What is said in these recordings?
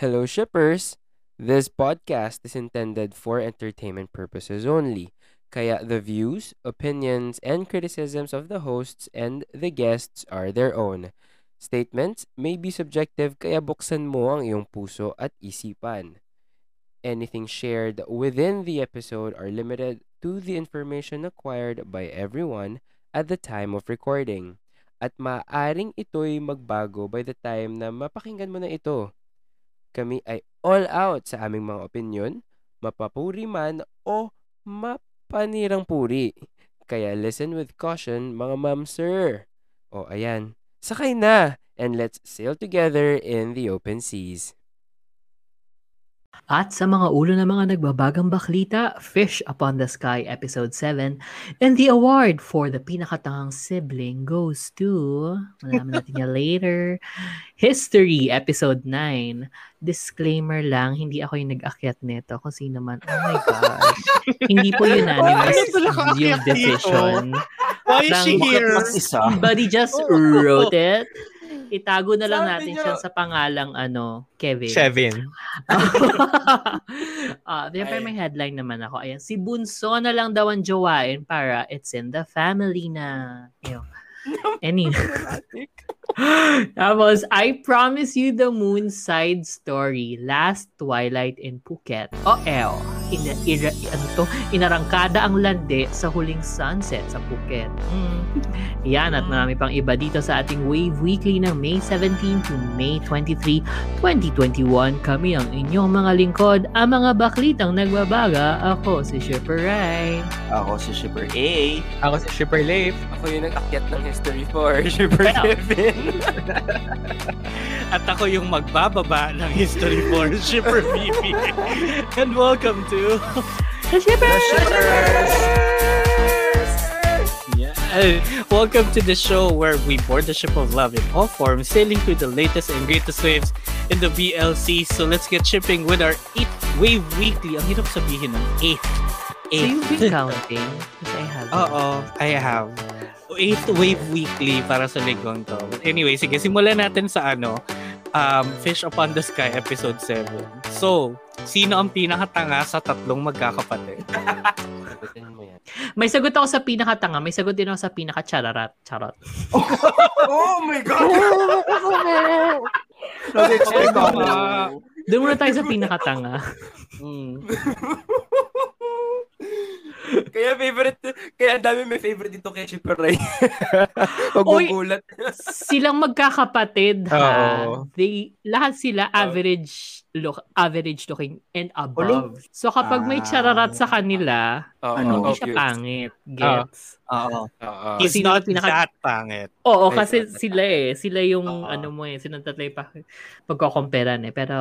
Hello, shippers! This podcast is intended for entertainment purposes only. Kaya the views, opinions, and criticisms of the hosts and the guests are their own. Statements may be subjective kaya buksan mo ang iyong puso at isipan. Anything shared within the episode are limited to the information acquired by everyone at the time of recording. At maaring ito'y magbago by the time na mapakinggan mo na ito. Kami ay all out sa aming mga opinion, mapapuri man o mapanirang puri. Kaya listen with caution mga ma'am sir. O ayan, sakay na and let's sail together in the open seas. At sa mga ulo ng mga nagbabagang baklita, Fish Upon the Sky Episode 7, and the award for the pinakatangang sibling goes to, malaman natin niya later, History Episode 9. Disclaimer lang, hindi ako yung nag-akyat nito kung sino man. Oh my gosh. hindi po unanimous yung decision. Why is she here? Somebody just wrote it. Itago na lang Sabi natin niyo- siya sa pangalang ano, Kevin. Kevin. Ah, uh, pero may headline naman ako. Ayan, si Bunso na lang daw ang jowain para it's in the family na. Ayun. Any. Tapos, I promise you the moon side story. Last twilight in Phuket. O L. Ina, ira, ano to? Inarangkada ang lande sa huling sunset sa Phuket. Mm. Yan at marami pang iba dito sa ating Wave Weekly ng May 17 to May 23, 2021. Kami ang inyong mga lingkod, ang mga baklitang nagbabaga. Ako si Shipper Rai. Ako si Shipper A. Ako si Shipper Leif. Ako yung nag-akyat ng History for Shipper Kaya- At ako yung magbababa ng History for Shipper VP. And welcome to... The Shipper! Yeah. Welcome to the show where we board the ship of love in all forms, sailing through the latest and greatest waves in the BLC. So let's get shipping with our 8th Wave Weekly. Ang hirap sabihin ng 8th. So you've been counting? Because I have. Oo, I have. 8th Wave Weekly para sa ligong to. But anyway, sige, simulan natin sa ano, um, Fish Upon the Sky episode 7. So, sino ang pinakatanga sa tatlong magkakapatid? Sagutin mo yan. May sagot ako sa pinakatanga, may sagot din ako sa pinaka-chararat. Charot. Oh my God! Nag-expect ako. Doon muna tayo sa pinakatanga. Mm. Kaya favorite, kaya ang dami may favorite dito kay Shipper Ray. Oy! Magugulat. Silang magkakapatid ha. Oo. They, lahat sila average look average looking and above. So kapag may Ah. chararat sa kanila, Oo, Ano? hindi siya obvious. pangit. Gets? Oo. Oo. He's Sino not pinaka- that pangit. Oo, kasi sila eh. Sila yung Oo. ano mo eh. Yung pa- pagkakomperan eh. Pero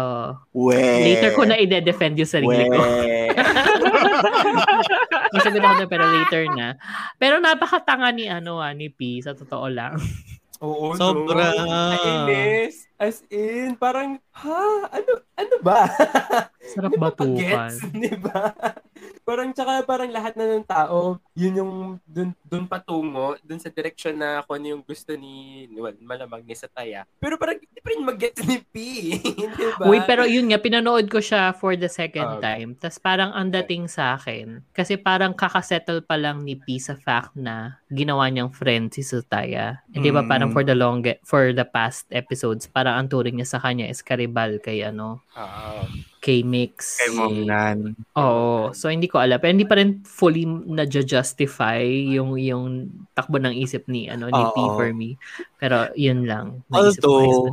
We. later ko na i-defend yung sarili ko. We. May sagot ako na pero later na. Pero napakatanga ni ano ah, ni P sa totoo lang. Oo, Sobra. no. Nainis. As in, parang, ha? Ano, ano ba? Sarap batukan. Gets, di ba? Parang, tsaka parang lahat na ng tao, yun yung dun, dun patungo, dun sa direction na kung ano yung gusto ni, well, malamang ni Sataya. Pero parang, hindi pa rin mag-gets ni P. di ba? Uy, pero yun nga, pinanood ko siya for the second Ah. time. Tapos parang ang dating sa akin, kasi parang kakasettle pa lang ni P sa fact na ginawa niyang friend si Sutaya. Eh, di ba Mm. parang for the long, for the past episodes, parang ang turing niya sa kanya is karibal kay ano, Oo. kay Mix. Kay Mom Nan. Oo. So, hindi ko alam. Pero hindi pa rin fully na-justify yung, yung takbo ng isip ni, ano, ni P Oo. for me. Pero, yun lang. Although-.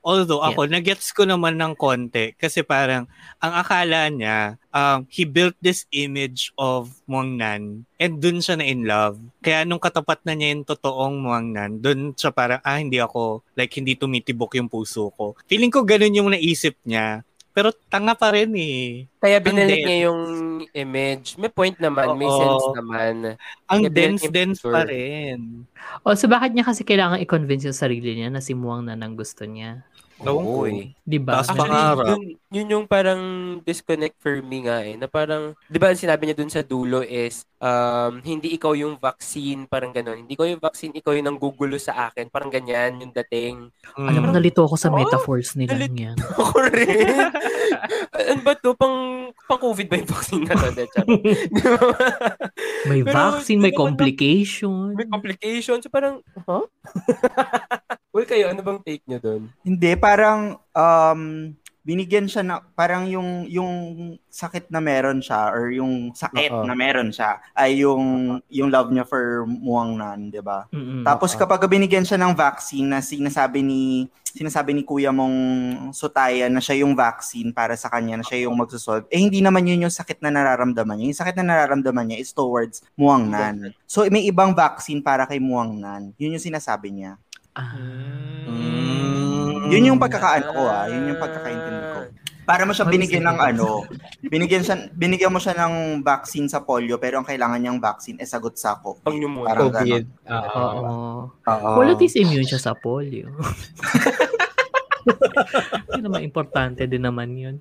Although ako, nagets ko naman ng konti kasi parang ang akala niya, um, he built this image of Muang Nan and dun siya na in love. Kaya nung katapat na niya yung totoong Muang Nan, dun siya parang, ah, hindi ako, like, hindi tumitibok yung puso ko. Feeling ko ganun yung naisip niya. Pero tanga pa rin eh. Kaya binalik Ang niya yung image. May point naman, may Oo. sense naman. Ang dense-dense picture. pa rin. O, so bakit niya kasi kailangan i-convince yung sarili niya na si Muang na nang gusto niya? Oo eh. Di ba? Taas nga. Pangarap. Yun, yun yung parang disconnect for me nga eh. Na parang, di ba ang sinabi niya dun sa dulo is, um, hindi ikaw yung vaccine, parang gano'n. Hindi ko yung vaccine, ikaw yung nanggugulo sa akin. Parang ganyan yung dating. Mm. Alam mo, nalito ako sa Oh, metaphors nila nalit- yan. Ako rin. ano ba to? Pang, pang COVID ba yung vaccine na to? Ba? May Pero vaccine, may complication. May complications. So parang, huh? well, kayo, ano bang take nyo dun? Hindi, parang um, binigyan siya na, parang yung, yung sakit na meron siya or yung sakit Oo. na meron siya ay yung, yung love niya for Muang Nan, di ba? Mm-mm. Tapos kapag binigyan siya ng vaccine na sinasabi ni sinasabi ni kuya mong Sutaya na siya yung vaccine para sa kanya, na siya yung magsusolve, eh hindi naman yun yung sakit na nararamdaman niya. Yung sakit na nararamdaman niya is towards Muang Nan. So may ibang vaccine para kay Muang Nan. Yun yung sinasabi niya. Ah. Mm. Yun yung pagkakaano ko ah, yun yung pagkakaintindi ko. Para mo siya binigyan ng ano, binigyan siya binigyan mo siya ng vaccine sa polio pero ang kailangan niyang vaccine ay sagot sa COVID. Pang pneumonia. Parang COVID. Oo. Oo. Least immune siya sa polio. Hindi naman importante din naman yun.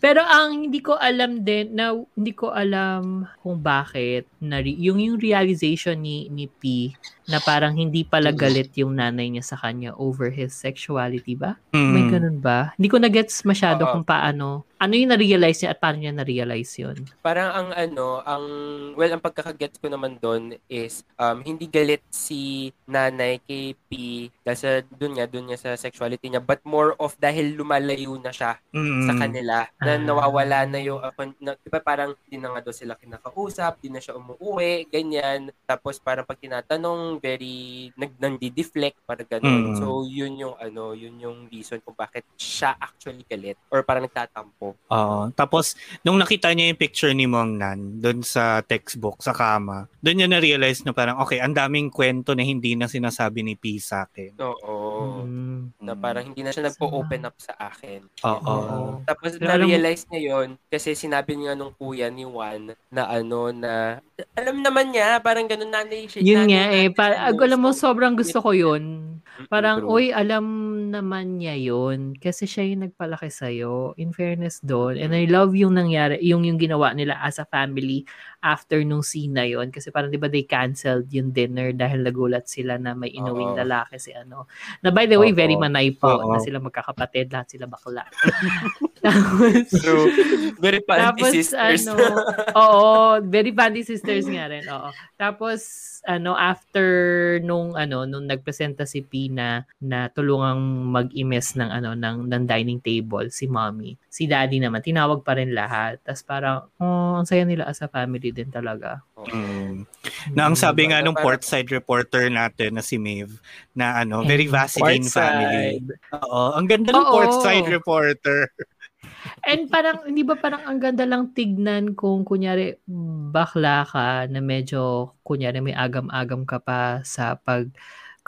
Pero ang hindi ko alam din, na hindi ko alam kung bakit, na re- yung, yung realization ni, ni P na parang hindi pala galit yung nanay niya sa kanya over his sexuality ba? Mm. May ganun ba? Hindi ko na-gets masyado Oo. kung paano. Ano yung na-realize niya at paano niya na-realize yun? Parang ang ano, ang well ang pagkakagets ko naman doon is um hindi galit si nanay kay P dahil sa doon nga doon nga sa sexuality niya but more of dahil lumalayo na siya Mm. sa kanila na Ah. nawawala na yung uh, na, di ba parang di na nga daw sila kinakausap, di na siya umuwi, ganyan. Tapos parang pag tinatanong very nag nandi-deflect parang ganun. Mm. So yun yung ano, yun yung reason kung bakit siya actually galit or parang nagtatampo. Oo. Tapos, nung nakita niya yung picture ni Mong Nan doon sa textbook, sa kama, doon niya na-realize na parang, okay, ang daming kwento na hindi na sinasabi ni P sa akin. Oo. Mm. na parang hindi na siya nagpo-open up sa akin. Oo. Oo. Tapos na-realize niya yon kasi sinabi niya nung kuya ni Juan na ano na alam naman niya parang ganun nanay siya. Yun nanay nga eh. Pa- ano, alam mo, so- sobrang gusto ko yun. Parang, true. oy, alam naman niya yun. Kasi siya yung nagpalaki sa'yo. In fairness doon. And I love yung nangyari, yung, yung ginawa nila as a family after nung scene na yun. Kasi parang, di ba, they canceled yung dinner dahil nagulat sila na may inuwing Oo. lalaki si ano. Na by the way, Oo. very manay po Oo. na sila magkakapatid. Lahat sila bakla. Tapos, True. Very panty tapos sisters. ano, oo, very panty sisters nga rin, oo. Tapos ano after nung ano nung nagpresenta si Pina na tulungang mag-imes ng ano ng, ng dining table si mommy. Si daddy naman tinawag pa rin lahat. Tapos parang oh, ang saya nila as a family din talaga. Mm. Na ang sabi nga nung portside reporter natin na si Maeve, na ano, very Vaseline family. Oo, ang ganda ng Oo. portside reporter. And parang, hindi ba parang ang ganda lang tignan kung kunyari bakla ka na medyo kunyari may agam-agam ka pa sa pag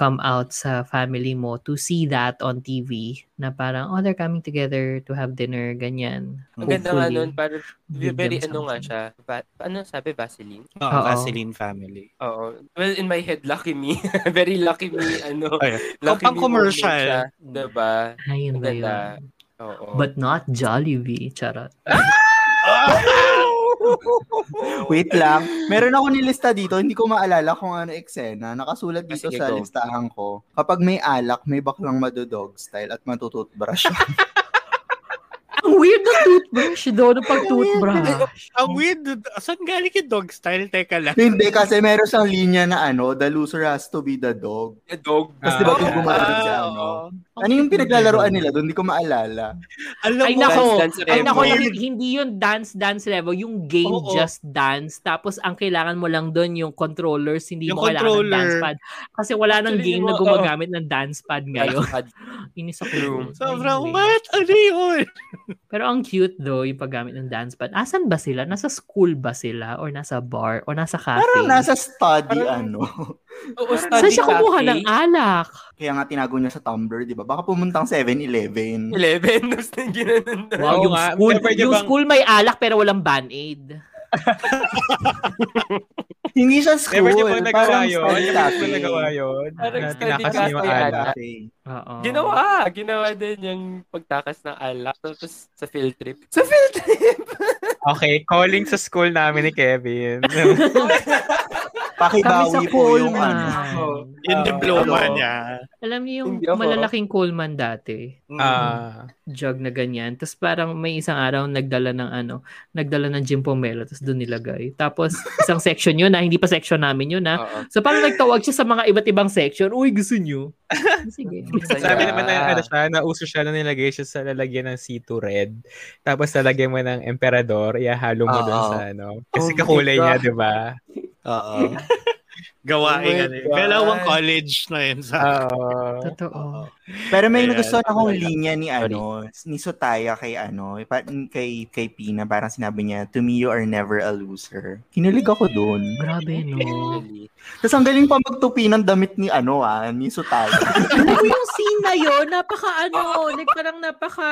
come out sa family mo to see that on TV na parang, oh, they're coming together to have dinner, ganyan. Ang ganda nga Hopefully, nun, parang very ano nga siya. Va- ano sabi, Vaseline? Oo, Oo. Vaseline family. Oo. Well, in my head, lucky me. very lucky me, ano. Lucky pang commercial. siya, Diba? Ayun ba yun? Oo. But not Jollibee, charot. Wait lang. Meron ako nilista dito, hindi ko maalala kung ano eksena. Nakasulat dito Sige, sa go. listahan ko. Kapag may alak, may baklang madodog style at matututbrush. Ang weird ng toothbrush doon, ng pag-toothbrush. Ang weird. Saan galing yung dog style? Teka lang. hindi, kasi meron siyang linya na ano, the loser has to be the dog. The dog. Tapos di ba Ah. doon gumagano siya, Ah, ano? Ano yung pinaglalaroan nila doon? Hindi ko maalala. Alam Ay mo, nako, Dance, dance, ay nako, hindi- hindi yun dance dance level, yung game Oo. just dance. Tapos ang kailangan mo lang doon yung controllers, hindi Yung mo kailangan ng controller. dance pad. Kasi wala nang Actually, game na oo. gumagamit ng dance pad ngayon. Inis ako. Doon. sobrang Anyway. what? Ano yun? Pero ang cute though, yung paggamit ng dance pad. Asan ba sila? Nasa school ba sila? Or nasa bar? Or nasa cafe? Parang nasa study, Parang- ano. Oo, Saan study siya kumuha ng alak? Kaya nga tinago niya sa Tumblr, di ba? Baka pumuntang 7-Eleven. 11. Tapos na ginanon na. Wow, yung nga, school, yung bang- school may alak pero walang band-aid. Hindi siya school. Never niyo ba nagawa parang yun? study Never niyo ba cafe. nagawa yun? Parang Na study tinakas niyo yung cafe alak. Cafe. Oo. Ginawa, ginawa din yung pagtakas ng alak tapos sa field trip. Sa field trip! Okay, calling sa school namin ni Kevin. Kami sa Pakibawi po yung Coleman. ano. Yung Ah, diploma niya. Alam niyo yung Hindi ako. malalaking Coleman dati. Ah, Jug na ganyan. Tapos parang may isang araw nagdala ng ano, nagdala ng gin pomelo tapos doon nilagay. Tapos isang section yun na, hindi pa section namin yun na. Oo. So parang nagtawag siya sa mga iba't ibang section. Uy, gusto niyo? Sige. Sabi naman na ano siya, nauso siya na nilagay siya sa lalagyan ng C2 red. Tapos lalagyan mo ng emperador, ihalo mo doon Oo. sa ano. Kasi Oh kakulay niya, di ba? Oo. Gawain Oh ano. God. Dalawang college na yun sa Oo. Totoo. Pero may Ayan. nagustuhan akong linya ni ano, ni Sotaya kay ano, kay kay Pina, parang sinabi niya, "To me you are never a loser." Kinilig ako doon. Grabe, no? Tapos ang galing pa magtupi ng damit ni ano ah, ni Sotaya. Alam mo yung scene na yun, napaka ano, like parang napaka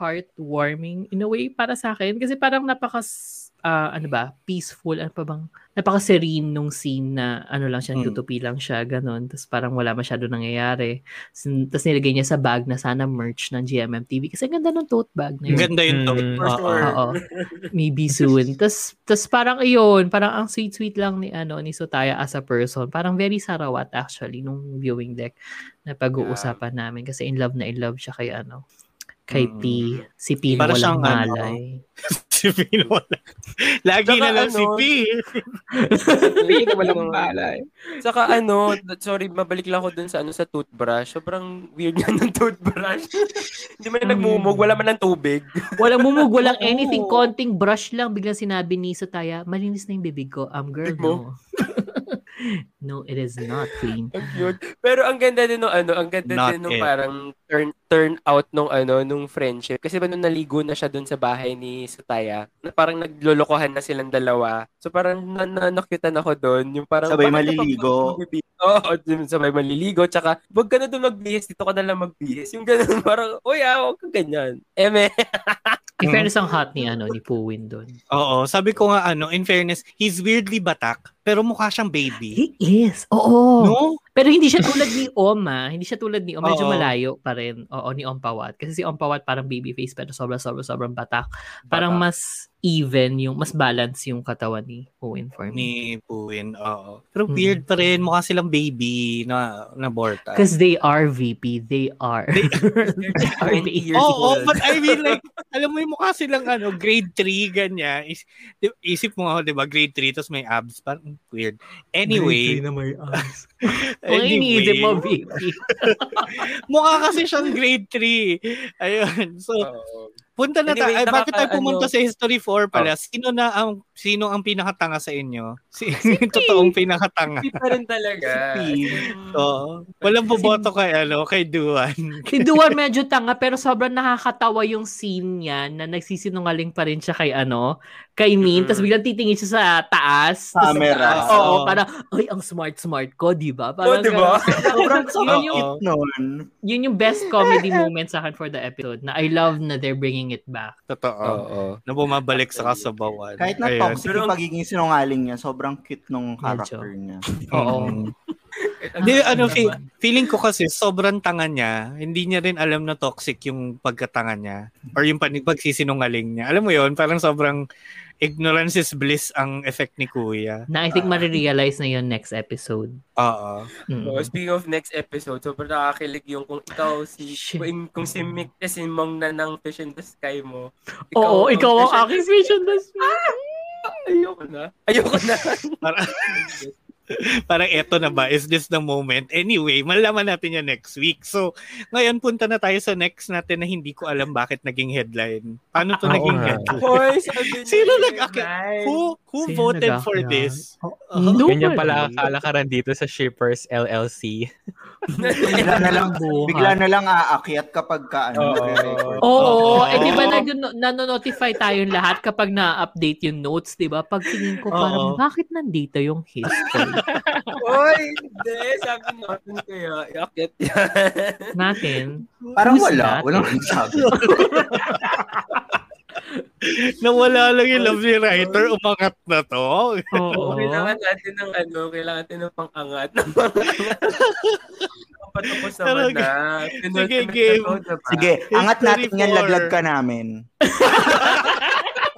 heartwarming in a way para sa akin. Kasi parang napaka, ah, ano ba, peaceful, ano pa bang, napaka serene nung scene na ano lang siya, Hmm. tutupi lang siya, ganun. Tapos parang wala masyado nangyayari. Tapos nilagay niya sa bag na sana merch ng GMMTV. Kasi ang ganda ng tote bag na yun. ganda yung Mm, top. for Oo. sure. Oo. Maybe soon. Tapos, tas parang ayun, parang ang sweet-sweet lang ni ano ni Sotaya as a person. Parang very sarawat actually nung viewing deck na pag-uusapan namin kasi in love na in love siya kay ano kay Mm. P. Si P na Para walang ano, malay. si Pino wala. Lagi Saka na lang si ano, P. Hindi ka walang balay. Saka ano, sorry, mabalik lang ako dun sa ano sa toothbrush. Sobrang weird nga ng toothbrush. Hindi man nagmumog, wala man ng tubig. Walang mumug, walang Oo. anything, konting brush lang. Biglang sinabi ni Sotaya, malinis na yung bibig ko. Um, girl, no. No, it is not clean. Ang cute. Pero ang ganda din nung ano, ang ganda Not din nung it. parang turn turn out nung ano, nung friendship. Kasi ba nung naligo na siya dun sa bahay ni Sutaya, na parang naglolokohan na silang dalawa. So parang na, na nakyutan ako dun. Yung parang Sabay maliligo. Oo, dun sabay maliligo. Tsaka, wag ka na dun magbihis. Dito ka na lang magbihis. Yung ganun, parang, uy ah, wag ka ganyan. Eme. In fairness, ang hot ni, ano, ni Puwin doon. Oo, sabi ko nga ano, in fairness, he's weirdly batak, pero mukha siyang baby. He is. Oo. No? Pero hindi siya tulad ni Om, ah. Hindi siya tulad ni Om. Medyo Oo. malayo pa rin. Oo, ni Om Pawat. Kasi si Om Pawat parang baby face pero sobra sobra sobrang batak. Parang Batak. mas even yung, mas balance yung katawan ni Owen for me. Ni Puwin, oo. Pero Mm. weird pa rin, mukha silang baby na na borta. Because they are VP. They are. They are 20 the- years Oo, old. but I mean like, alam mo yung mukha silang ano, grade 3, ganyan. Is, isip mo nga, di ba, grade 3, tapos may abs. Parang weird. Anyway, na may eyes. Kung iniisip anyway, mo, VP. mukha kasi siyang grade 3. Ayun. So, Oo. Punta na tayo. Anyway, Ay, bakit tayo pumunta ano- sa History 4 pala? Sino na ang, sino ang pinakatanga sa inyo? Si, totoong pinakatanga. Hindi pa rin talaga. Si Oo. Walang boboto kay, ano, kay Duan. Si Duan medyo tanga pero sobrang nakakatawa yung scene niya na nagsisinungaling pa rin siya kay ano, kay Min. Mm. Tapos biglang titingin siya sa taas. Camera. Oo, Oo. parang, ay, ang smart-smart ko, di ba? Oh, Parang di ba? sobrang yun, yung, yun yung best comedy moment sa akin for the episode na I love na they're bringing it back. Totoo. Oo. Na bumabalik sa kasabawan. Kahit na toxic Pero- yung pagiging sinungaling niya, sobrang cute nung character niya. Oo. Hindi, ano, fe- feeling ko kasi sobrang tanga niya. Hindi niya rin alam na toxic yung pagkatanga niya. Or yung pan- pagsisinungaling niya. Alam mo yon parang sobrang ignorance is bliss ang effect ni Kuya. Na I think marirealize na yun next episode. Oo. Mm. Oh, speaking of next episode, sobrang nakakilig yung kung ikaw si Shit. kung, kung si Mick eh, si Mong na ng Fish in the Sky mo. Oo, ikaw ang Fish in aking vision. Das- Ayoko na. Ayoko na. Parang, eto na ba? Is this the moment? Anyway, malaman natin yan next week. So, ngayon punta na tayo sa next natin na hindi ko alam bakit naging headline. Paano to Oo naging nga. headline? Sabi niya, Sino nag-akit? Nice. Who, who Sino voted for nag-akyat? this? No Ganyan pala kalakaran dito sa Shippers LLC. Bigla na lang, Buhay. bigla na lang aakyat kapag ka, ano, Oo. nagre-record. Oo, Oo. eh di ba nag- nanonotify tayong lahat kapag na-update yung notes, di ba? Pagtingin ko parang, Oo. bakit nandito yung history Hoy, hindi. Sabi natin kaya, iakit yan. natin? Parang Who's wala. that? Walang nagsabi. Nawala lang yung love ni writer, umangat na to. Oo. Kailangan natin ng ano, kailangan natin ng pang-angat. Ng pang-angat. Kapatapos naman na. Sige, game. diba? Sige, angat natin yan, 34. laglag ka namin.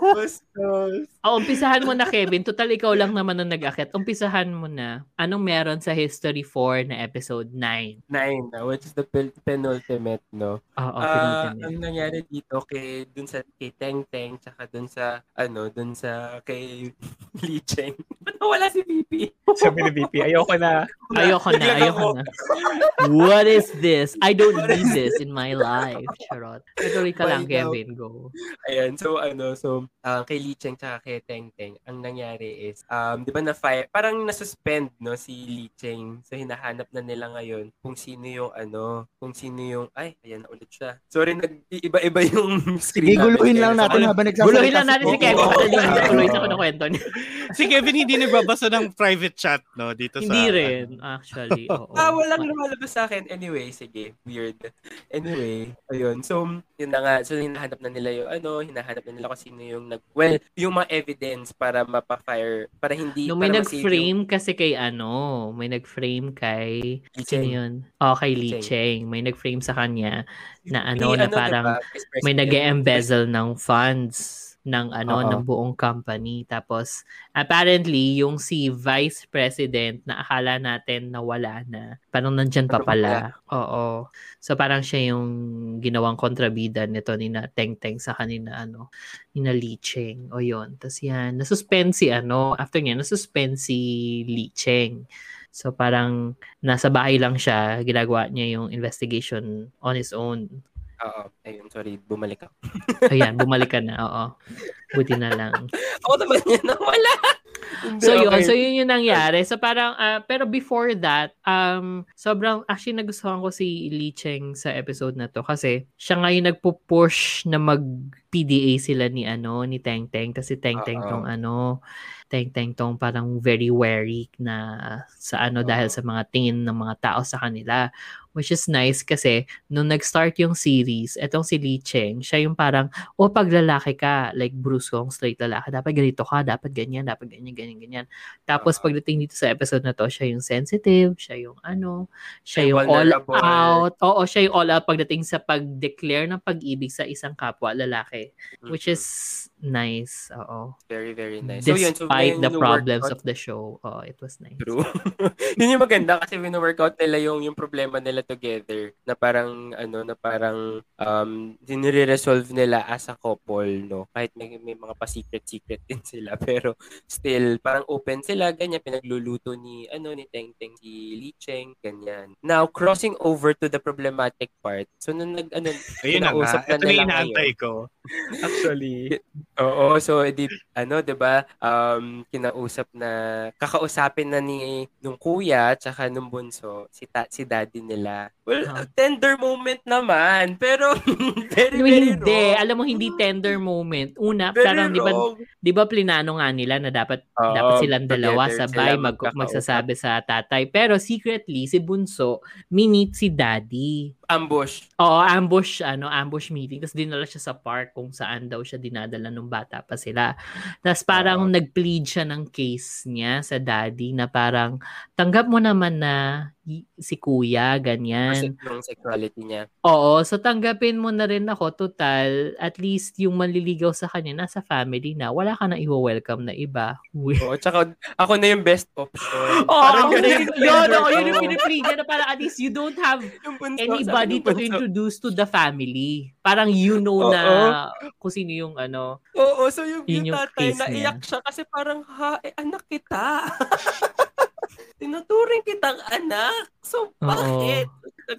Bastos. Oh, umpisahan mo na, Kevin. Total, ikaw lang naman ang nag-akit. Umpisahan mo na. Anong meron sa History 4 na episode 9? Nine, na, which is the pen- penultimate, no? Oo, oh, Ah, ang nangyari dito kay dun sa kay Teng Teng tsaka dun sa ano dun sa kay Li Cheng. Ba't nawala si VP? Sabi ni VP, ayoko na. Ayoko na, ayoko na. What is this? I don't need this in my life. Charot. Tuloy ka lang, now? Kevin. Go. Ayan, so ano, so ah, kay Li Cheng tsaka kay Teng Teng, ang nangyari is um 'di ba na fire, parang na-suspend no si Li Cheng. So hinahanap na nila ngayon kung sino yung ano, kung sino yung ay, ayan na ulit siya. Sorry, nag iba-iba yung Sige, screen namin guluhin lang natin So, habang nagsasalita. Guluhin lang natin si. Kevin. Tuloy sa kwento niya. Si Kevin hindi nagbabasa ng private chat, no? Dito sa... Hindi rin, actually. Oo. Ah, walang lumalabas sa akin. Anyway, sige. Weird. Anyway, ayun. So, yun na nga. So, hinahanap na nila yung ano, hinahanap na nila kung sino yung nag... Well, yung mga evidence para mapa-fire, para hindi... No, may nag-frame kasi kay ano, may nag-frame kay Li sino Cheng. yun? Oh, kay Li Li Cheng. May nag-frame sa kanya yung- na ano, si na parang diba, may nag-embezzle ng funds ng ano Oo. ng buong company. Tapos apparently yung si vice president na akala natin na wala na parang nandyan pa pa pala. Oo. So parang siya yung ginawang kontrabida nito ni na Teng Teng sa kanina ano ni na Li Cheng. O yun. Tapos yan nasuspend si ano after niya nasuspend si Li Cheng. So parang nasa bahay lang siya, ginagawa niya yung investigation on his own. Oo. Ayun, sorry. Bumalik ako. Ayan, bumalik ka na. Oo. Buti na lang. Ako naman yan. Wala. So yun, okay. so yun yung nangyari. So parang, ah, pero before that, um, sobrang, actually nagustuhan ko si Lee Cheng sa episode na to kasi siya nga yung nagpo-push na mag PDA sila ni ano ni Teng Teng kasi Teng Teng tong ano Teng Teng tong parang very wary na sa ano dahil Oo. sa mga tingin ng mga tao sa kanila which is nice kasi nung nag-start yung series etong si Lee Cheng siya yung parang o pag lalaki ka like Bruce kong straight lalaki dapat ganito ka dapat ganyan dapat ganyan ganyan ganyan tapos Oo. pagdating dito sa episode na to siya yung sensitive siya yung ano siya yung all out oo siya yung all out pagdating sa pag-declare ng pag-ibig sa isang kapwa lalaki which Mhm. is nice oo very, very nice. So, yun. So, despite the problems workout- of the show oh it was nice True. yun yung maganda kasi wino-workout nila yung yung problema nila together na parang ano na parang um dinire-resolve nila as a couple no kahit may, may mga pa secret secret din sila pero still parang open sila ganyan pinagluluto ni ano ni Teng Teng si Li Cheng ganyan now crossing over to the problematic part so nung nag ano Ayun na nga. Ito na nila inaantay ko. Actually, Oo, so edi ano 'di ba? Um kinausap na kakausapin na ni nung kuya tsaka nung bunso si ta, si daddy nila. Well, Ah. tender moment naman, pero very No, very hindi. wrong. Alam mo, hindi tender moment. Una, Very parang, di ba, di ba plinano nga nila na dapat, Oo, dapat silang dalawa sabay sila mag, magsasabi sa tatay. Pero secretly, si Bunso, minit si daddy. Ambush. Oo, ambush, ano, ambush meeting. Tapos dinala siya sa park kung saan daw siya dinadala nung bata pa sila. Tapos parang Oo. nag-plead siya ng case niya sa daddy na parang, tanggap mo naman na si kuya, ganyan. Yung sexuality niya. Oo, so tanggapin mo na rin ako, total, at least yung manliligaw sa kanya, nasa family na, wala ka na i-welcome na iba. Oo, tsaka ako na yung best option. Oo, Parang ako ganun yun, yung yun, ako yun yung piniplead niya na parang at least you don't have anybody sabi to introduce to the family. Parang you know Oo. na kung sino yung ano. Oo, so yung, Yun yung yung tatay, case niya. naiyak siya kasi parang, ha, eh, anak kita. Tinuturing kitang anak. So, bakit?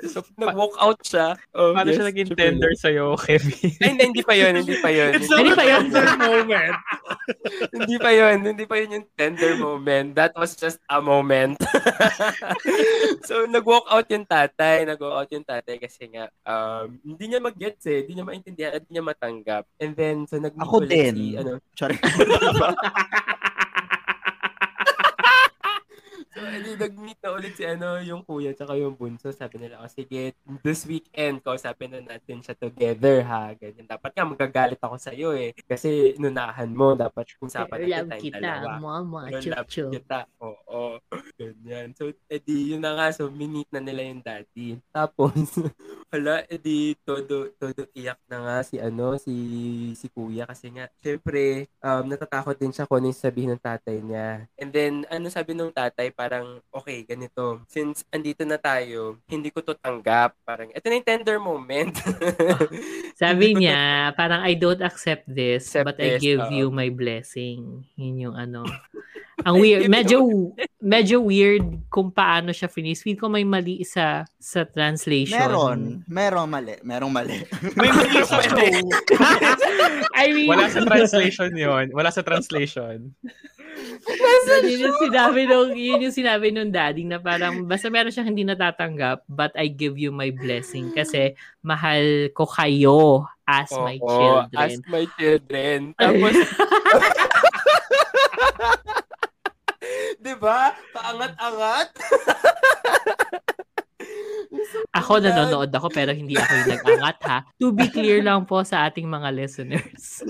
So, nag-walk out siya. Oh, paano yes, siya naging tender nice. sa'yo, Kevin? Ay, hindi, hindi pa yun, hindi pa yun. It's Hindi pa a yun. tender moment. hindi pa yun, hindi pa yun yung tender moment. That was just a moment. so, nag-walk out yung tatay. Nag-walk out yung tatay kasi nga, um, hindi niya mag-gets eh. Hindi niya maintindihan at hindi niya matanggap. And then, so, nag Ako din. Si, ano, Sorry. So, edi nag-meet na ulit si ano, yung kuya tsaka yung bunso. Sabi nila, oh, sige, this weekend, kausapin na natin siya together, ha? Ganyan. Dapat nga, magagalit ako sa'yo, eh. Kasi, nunahan mo, dapat usapan natin Love tayong kita, dalawa. mama, chup love chup. kita. Oo. Ganyan. So, edi, yun na nga. So, minit na nila yung daddy. Tapos, hala, edi, todo, todo iyak na nga si, ano, si, si kuya. Kasi nga, syempre, um, natatakot din siya kung ano yung sabihin ng tatay niya. And then, ano sabi ng tatay, parang, okay, ganito. Since andito na tayo, hindi ko to tanggap. Parang, ito na yung tender moment. Sabi ko to- niya, parang I don't accept this, Accept but I this, give oo. you my blessing. Yun yung ano. Ang weird, medyo medyo weird kung paano siya finish. Feel ko may mali sa sa translation. Meron. Merong mali. Merong mali. May mali sa show. I mean, Wala sa translation yon Wala sa translation. Yun yung sinabi nung, yun yung sinabi nung daddy na parang basta meron siyang hindi natatanggap but I give you my blessing kasi mahal ko kayo as my Oo, children. As my children. Tapos, di ba? Paangat-angat. Ako nanonood ako pero hindi ako yung nag-angat ha. To be clear lang po sa ating mga listeners.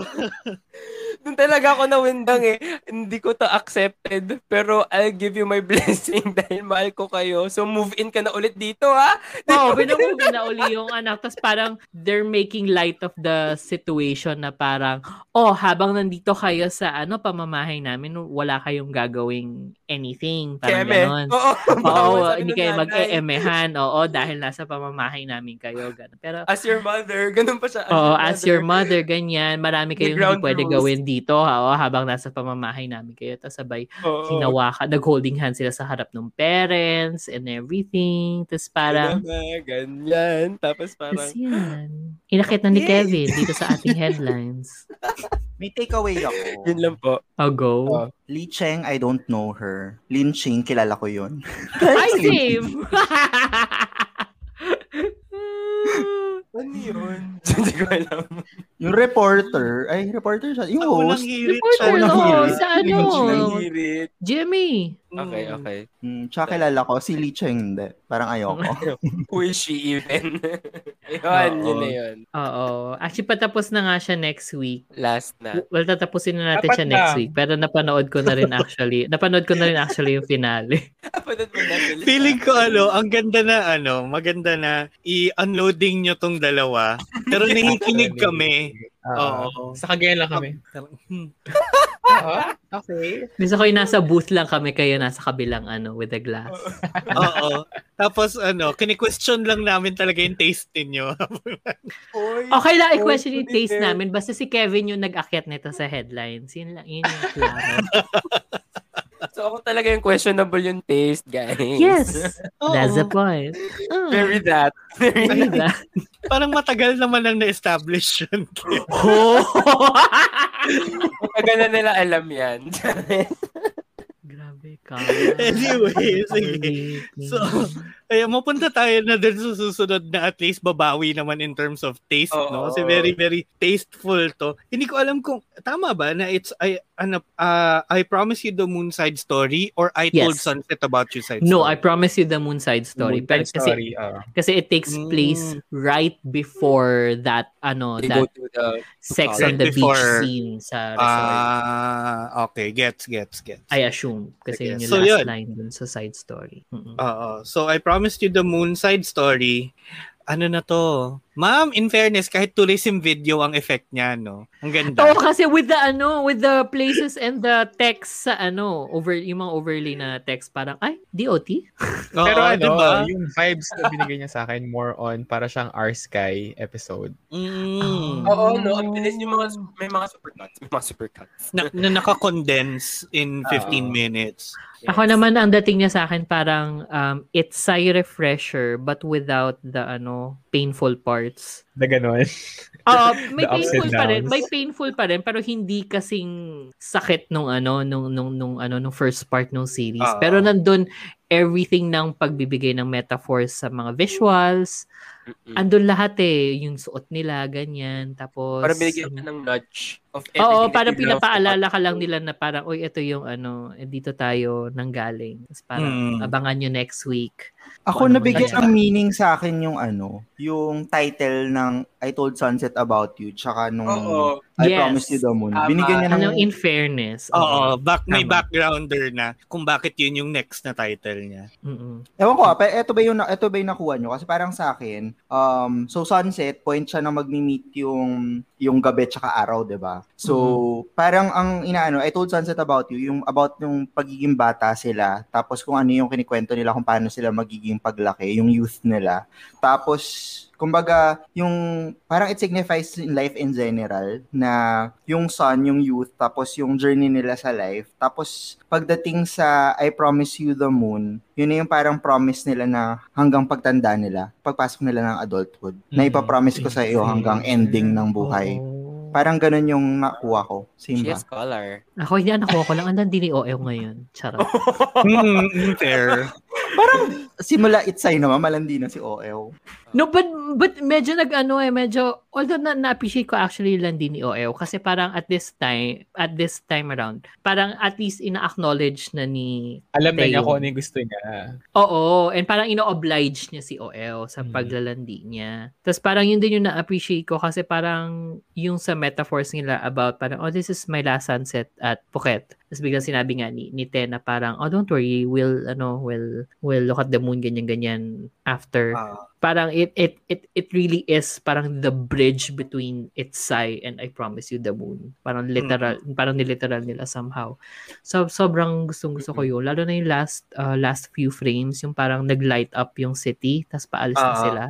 Doon talaga ako nawindang eh. Hindi ko to accepted. Pero I'll give you my blessing dahil mahal ko kayo. So move in ka na ulit dito ha. Oo, oh, binamove na uli yung anak. Tapos parang they're making light of the situation na parang, oh, habang nandito kayo sa ano pamamahay namin, wala kayong gagawing anything. Parang Keme. ganon. Oo. Bawal sabi hindi kayo mag-eemehan. Oo, dahil nasa pamamahay namin kayo. Ganon. Pero, As your mother. Ganun pa siya. oo, as your mother, ganyan. Marami kayong hindi pwede rules. gawin dito ha, habang nasa pamamahay namin kayo. Tapos sabay, Oo. hinawakan, nag-holding hands sila sa harap ng parents and everything. Tapos parang, Ganun, ganyan. Tapos parang, Tapos yan. Inakit na ni! Kevin dito sa ating headlines. May takeaway ako. yun lang po. I'll go. Oh. Li Cheng, I don't know her. Lin Ching, kilala ko yun. Ay, same! Ano yun? Hindi ko alam. Yung reporter, ay, reporter siya. Yung Sa unang host. hirit Reporter, siya. Unang no, hirit. sa ano? Unang hirit. Jimmy. Okay, Mm. okay. Hmm, tsaka kilala ko. Si Li Cheng, hindi. Parang ayoko. Who is she even? Ayun, Oo. yun na yun. Oo. Actually, patapos na nga siya next week. Last na. Well, tatapusin na natin Dapat siya next na. week. Pero napanood ko na rin actually. napanood ko na rin actually yung finale. Kapatid mo na. bilis Feeling ko ano, ang ganda na ano, maganda na i-unloading nyo tong dalawa. Pero nakikinig kami. Oo. Oo. Sa kagayan lang kami. Hmm. Oo. Okay. Gusto ko yung nasa booth lang kami kayo nasa kabilang ano with the glass. Oo. Tapos ano, kini-question lang namin talaga yung taste ninyo. Oy, Okay lang, i-question yung taste namin. Basta si Kevin yung nag-akyat nito sa headlines. Yun lang, yun yung klaro. So ako talaga yung questionable yung taste, guys. Yes! Oo. That's the point. Oh, Very that. Very Very that. that. Parang matagal naman lang na-establish yun. Oh! Matagal na nila alam yan. Grabe ka. Anyway, sige. So, Kaya mapunta tayo na din sa susunod na at least babawi naman in terms of taste, no? Oo. Kasi very, very tasteful to. Hindi ko alam kung, tama ba na it's, I, ano, uh, I promise you the moon side story or I told Yes. Sunset about you side no, I story? promise you the moon side story. Pero Moonlight kasi, story. oo. kasi it takes Mm. place right before that, ano, that the... sex Right on the beach before- scene sa resort. Ah, okay. Gets, gets, gets. I assume. Kasi yun Sige. yung So, last yun. line dun sa side story. Oo. So, I promised you the moon side story. Ano na to? Ma'am, in fairness, kahit tourism video ang effect niya, no? Ang ganda. Oo, kasi with the ano, with the places and the text sa ano, over yung mga overlay na text parang ay, DOT? Oo, Pero ano, diba? yung vibes na binigay niya sa akin more on para siyang R Sky episode. Mm. Oo, no. Ang bilis yung mga... May mga supercuts. May mga supercuts. na, na naka-condense in 15 Oo. minutes. Ako naman ang dating niya sa akin parang um, it's sigh refresher but without the ano painful parts. Na gano'n. Oo, may The ups painful pa rin, may painful pa rin pero hindi kasing sakit nung ano nung nung nung ano nung first part ng series. Oo. Pero nandun everything ng pagbibigay ng metaphors sa mga visuals. Mm-mm. Andun lahat eh, yung suot nila, ganyan. Tapos Parang binigyan um, ng nudge. Of Oo, everything that parang pinapaalala ka lang nila na parang, uy, ito yung ano, eh, dito tayo nanggaling. Tapos parang, Mm. abangan nyo next week. Ako Ano nabigyan ng meaning sa akin yung ano, yung title ng I Told Sunset About You tsaka nung Oo. I Yes. Promised You the Moon. Tama. Binigyan niya ng Ano, in fairness. Oo, back, may Tama. backgrounder na kung bakit yun yung next na title niya. Mm-mm. Ewan ko, ah, pa, eto ba yung eto ba yung nakuha nyo? Kasi parang sa akin, um, so sunset, point siya na magmi-meet yung yung gabi tsaka araw, 'di ba? So, parang ang inaano, I told Sunset about you, yung about yung pagiging bata sila, tapos kung ano yung kinikwento nila kung paano sila magiging paglaki, yung youth nila. Tapos kumbaga, yung parang it signifies in life in general na yung son, yung youth, tapos yung journey nila sa life. Tapos pagdating sa I Promise You the Moon, yun na yung parang promise nila na hanggang pagtanda nila, pagpasok nila ng adulthood, na Mm. ipapromise ko sa iyo hanggang ending ng buhay. Oo. Parang ganun yung nakuha ko. Same She ba? scholar. Ako, hindi nakuha ko lang. Ang din ni OL ngayon. Charot. Mm, fair. Simula Itsay naman, malandi na si OL. No, but but medyo nag-ano eh, medyo, although na, na-appreciate ko actually lang din ni OL kasi parang at this time, at this time around, parang at least ina-acknowledge na ni Alam na niya kung ano yung gusto niya. Oo, and parang ino-oblige niya si OL sa Mm. paglalandi niya. Tapos parang yun din yung na-appreciate ko kasi parang yung sa metaphors nila about parang, oh, this is my last sunset at Phuket. Tapos biglang sinabi nga ni, ni Ten na parang, oh, don't worry, we'll, ano, we'll, we'll look at the moon, ganyan-ganyan after. Ah. Parang it, it, it, it really is parang the bridge between Itsai and I Promise You the Moon. Parang literal, parang niliteral nila somehow. So, sobrang gustong gusto ko yun. Lalo na yung last, uh, last few frames, yung parang nag-light up yung city, tas paalis na Ah. sila.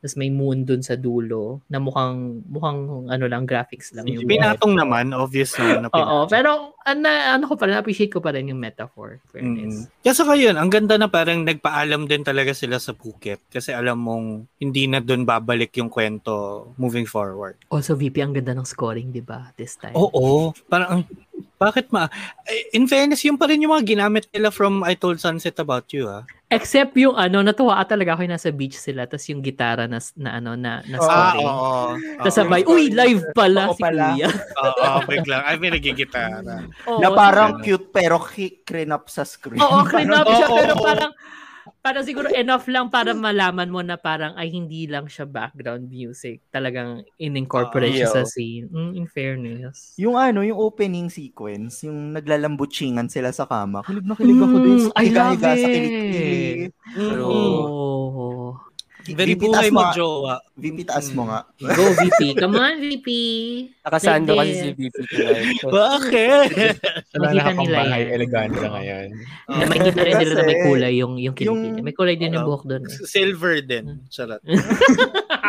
Tas may moon dun sa dulo, na mukhang, mukhang ano lang, graphics lang. Yung Pinatong naman, obvious naman na Oo, pero ano, ano ko pa rin, appreciate ko pa rin yung metaphor. Fairness. Mm. Kaya saka yun, ang ganda na parang nagpaalam din talaga sila sa Phuket kasi alam mong hindi na doon babalik yung kwento moving forward. Also, VP, ang ganda ng scoring, di ba, this time? Oo. Parang, ang- bakit ma... Eh, In fairness, yun pa rin yung mga ginamit nila from I Told Sunset About You, ah. Except yung ano, natuwa talaga ako yung nasa beach sila, tapos yung gitara na, na ano, na, na Ah, story. oo. Tapos sabay, uy, live pala Oo si pala. Kuya. Oo, biglang. Ay, may nagigitara. Oo, na parang cute pero ki- crinap sa screen. Oo, crinap siya, Oo, pero oo. parang, parang siguro enough lang para malaman mo na parang ay hindi lang siya background music. Talagang in-incorporate Ah, siya sa yo. scene. Mm, in fairness. Yung ano, yung opening sequence, yung naglalambutsingan sila sa kama. Kilig na kilig ako. Mm, I love higa-higa sa it. kilig-kilig. True. Oh. Very VP, buhay mo mag-jowa. VP, taas mo nga. Go, VP. Come on, VP. Nakasando kasi si VP Bakit? Nakita mga nila bahay, yan. elegante ngayon. Na may kita rin nila na may kulay yung, yung kilikili. yung- May kulay din yung Oo. buhok doon. Eh. Silver din. Charot.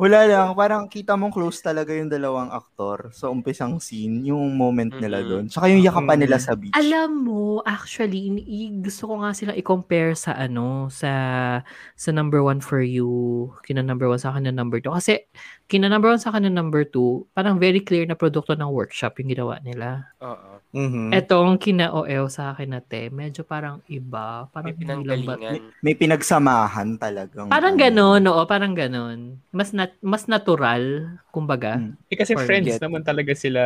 Wala lang, parang kita mong close talaga yung dalawang aktor sa umpisang scene, yung moment nila doon. Tsaka yung yakapan nila sa beach. Alam mo, actually, gusto ko nga silang i-compare sa ano, sa sa number one for you, kina number one sa akin na number two. Kasi, kina number one sa na number two, parang very clear na produkto ng workshop yung ginawa nila. Oo. Mhm. Etong kina OL sa akin na te, medyo parang iba. Parang May pinanggalingan. May pinagsamahan talagang. Parang ano. ganon, oo, parang ganon. Mas nat mas natural, kumbaga. Hmm. Eh, kasi friends get- naman talaga sila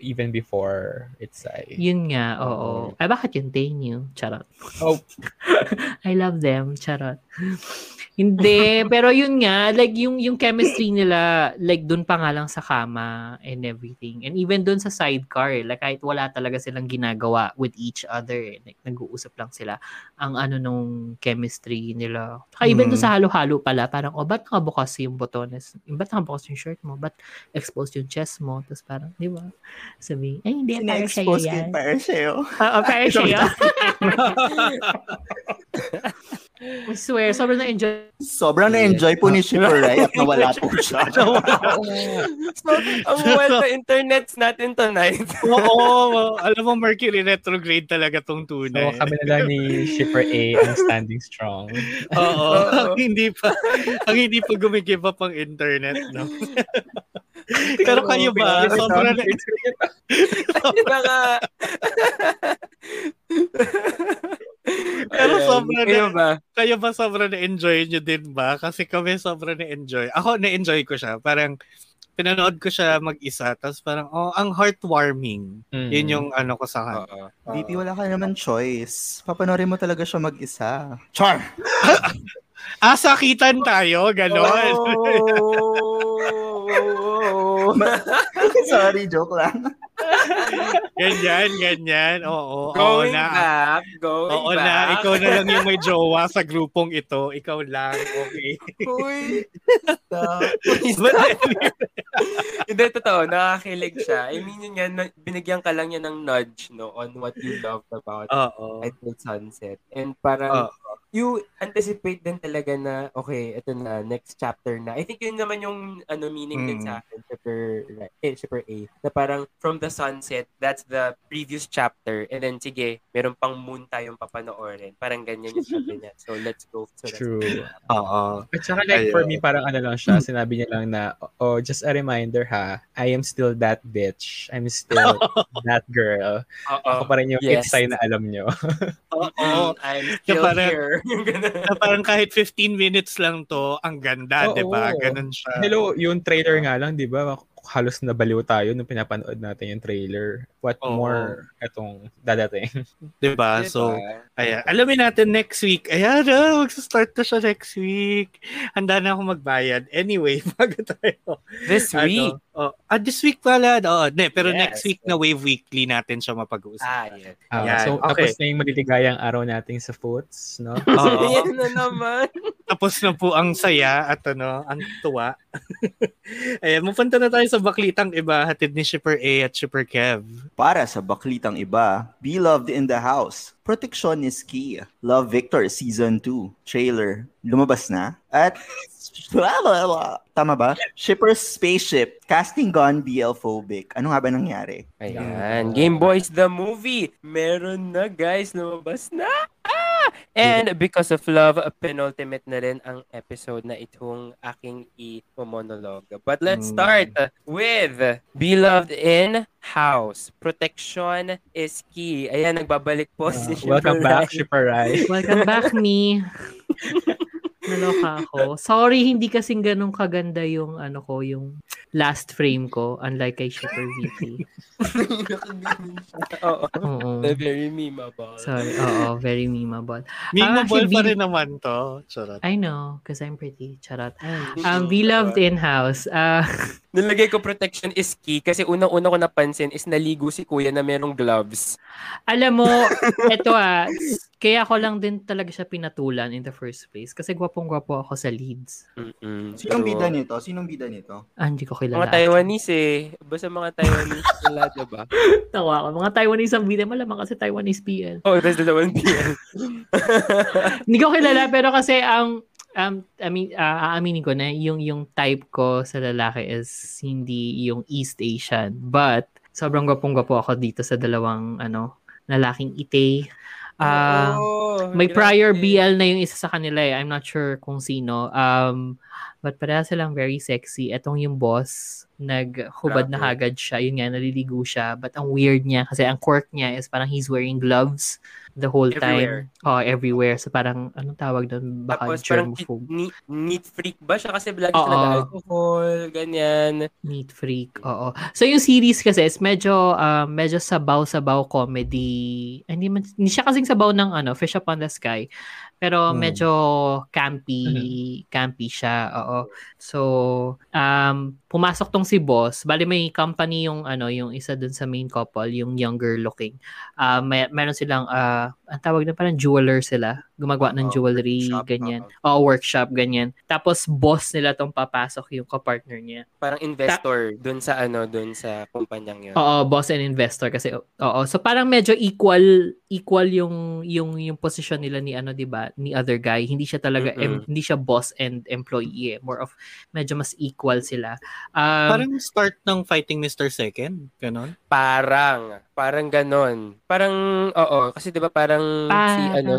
even before it's ay. Yun nga, oo. Ay, bakit yun? You. Charot. Oh, I love them. Charot. Hindi, pero yun nga, like yung yung chemistry nila, like dun pa nga lang sa kama and everything. And even dun sa sidecar, like kahit wala talaga silang ginagawa with each other, eh, like nag-uusap lang sila, ang ano nung chemistry nila. Saka even dun Mm. sa halo-halo pala, parang, oh, ba't nakabukas yung botones? Ba't nakabukas yung shirt mo? Ba't exposed yung chest mo? Tapos parang, di ba? Sabi, ay, hindi, para sa'yo yan. kay para sa'yo. Oo, para sa'yo. I swear, sobrang na-enjoy Sobrang na-enjoy po ni Shipper Rai at nawala po siya. so, ang well na internets natin tonight. Oo, alam mo, Mercury retrograde talaga tong so tunay. kami na lang ni Shipper A ang standing strong. Oo, ang hindi pa, ang hindi pa gumigive up ang internet, no? Pero kayo ba, sobrang na, Di ba nga? Sobrang Kayo na- ba? kayo ba sobrang na-enjoy nyo din ba? Kasi kami sobrang na-enjoy. Ako, na-enjoy ko siya. Parang, pinanood ko siya mag-isa. Tapos parang, oh, ang heartwarming. Mm. Yun yung ano ko sa kanya. Oo. DP, wala ka naman choice. Papanorin mo talaga siya mag-isa. Char! Ah, sakitan tayo, ganon. Oh! Sorry, joke lang. ganyan, ganyan. Oo, oo Going na. back, going Oo back. na, ikaw na lang yung may jowa sa grupong ito. Ikaw lang, okay. Uy! But anyway, Hindi, totoo. Nakakilig siya. I mean, yun nga, na- binigyan ka lang niya ng nudge, no, on what you loved about oo. Little Sunset. And parang, Oo. You anticipate din talaga na, okay, ito na, next chapter na. I think yun naman yung, ano, meaning din Mm. sa akin, Super, eh, Super A, na parang, from the sunset, that's the previous chapter, and then, sige, meron pang moon tayong papanoorin. Parang ganyan yung sabi niya. So, let's go. So, True. Oo. At saka like for me, parang ano lang siya, sinabi niya lang na, oh, just a reminder ha, I am still that bitch. I'm still that girl. Oo. Ako pa rin yung Yes. sign na alam nyo. Oo. I'm still parang- here. Yung ganun. Na parang kahit 15 minutes lang to, ang ganda, Oo. di ba? Ganun siya. Hello, yung trailer nga lang, di ba? Halos nabaliw tayo nung pinapanood natin yung trailer. What Oo. more itong dadating? Di ba? Diba? So, ayan. Alamin natin next week. Ayan na, magsa-start na siya next week. Handa na ako magbayad. Anyway, bago tayo. this Ano, week. Oh, ah, this week pala. Oh, ne, pero Yes. next week na Wave Weekly natin siya Ah, mapag-uusapan. Ah, Yan, so, okay. tapos na yung maliligayang araw natin sa foots, no? Oo. Yan na naman. Tapos na po ang saya at ano, ang tuwa. Ayan, mapunta na tayo sa baklitang iba, hatid ni Shipper A at Shipper Kev. Para sa baklitang iba, Be Loved in the House. Protection is key. Love Victor Season 2. Trailer. Lumabas na. At Tama ba? Shipper's Spaceship. Casting gone BL phobic. Ano nga ba nangyari? Ayan. Game Boys the movie. Meron na guys. Lumabas na. Ah! And because of love, penultimate na rin ang episode na itong aking i-monologue. But let's Mm. start with Beloved in House. Protection is key. Ayan, nagbabalik po si Uh, welcome back, Shipper Rai. Shipper Rai. Welcome back, me. Naloka ako. Sorry, hindi kasing ganun kaganda yung ano ko, yung last frame ko, unlike kay Shipper VP. Oo. Oo. Very memeable. Sorry. Oo, very memeable. Memeable actually, pa rin naman to. Charot. I know, because I'm pretty. Charot. Um, beloved in-house. Uh, Nilagay ko protection is key kasi unang-una ko napansin is naligo si kuya na merong gloves. alam mo, eto ah, kaya ko lang din talaga siya pinatulan in the first place. Kasi gwapong-gwapo ako sa leads. Mm-mm. Sinong bida nito? Sinong bida nito? Ah, hindi ko kilala. Mga Taiwanese eh. Basta mga Taiwanese sila, diba? Tawa ako. Mga Taiwanese ang bida. Malamang kasi Taiwanese PL. Oh, that's the one PL. Hindi ko kilala pero kasi ang um, I mean, ah, aaminin ko na yung yung type ko sa lalaki is hindi yung East Asian. But sobrang gwapong-gwapo ako dito sa dalawang ano, lalaking ite. Ah, Oo, may prior. BL na yung isa sa kanila eh. I'm not sure kung sino. Um, but pareha silang very sexy. Etong yung boss, naghubad na Grabe. agad siya. Yun nga, naliligo siya. But ang weird niya, kasi ang quirk niya is parang he's wearing gloves the whole Everywhere. time. Oh, everywhere. So parang, anong tawag doon? Baka Tapos parang germaphobe. neat, neat freak ba siya? Kasi lagi siya nag-alcohol, ganyan. Neat freak. Oo. So yung series kasi is medyo uh, medyo sabaw-sabaw comedy. Ay, Hindi man hindi siya kasing sabaw ng ano, Fish Up on the Sky. Pero Hmm. medyo campy, campy siya. Oo. So, um pumasok tong si boss. Bali may company yung ano, yung isa dun sa main couple, yung younger looking. Uh, may meron silang uh, ang tawag na parang jeweler sila. Gumagawa ng Oo, jewelry, workshop, ganyan. oo. Oo, workshop, ganyan. Tapos boss nila tong papasok yung kapartner niya. Parang investor dun sa ano, dun sa kumpanyang yun. Oo, boss and investor kasi oo. So parang medyo equal equal yung yung yung position nila ni ano 'di ba, ni other guy. Hindi siya talaga em- hindi siya boss and employee. Eh. More of medyo mas equal sila. Um, Parang start ng Fighting Mr. Second. Ganon. Parang, parang ganon. Parang, oo, kasi di ba parang, si ano,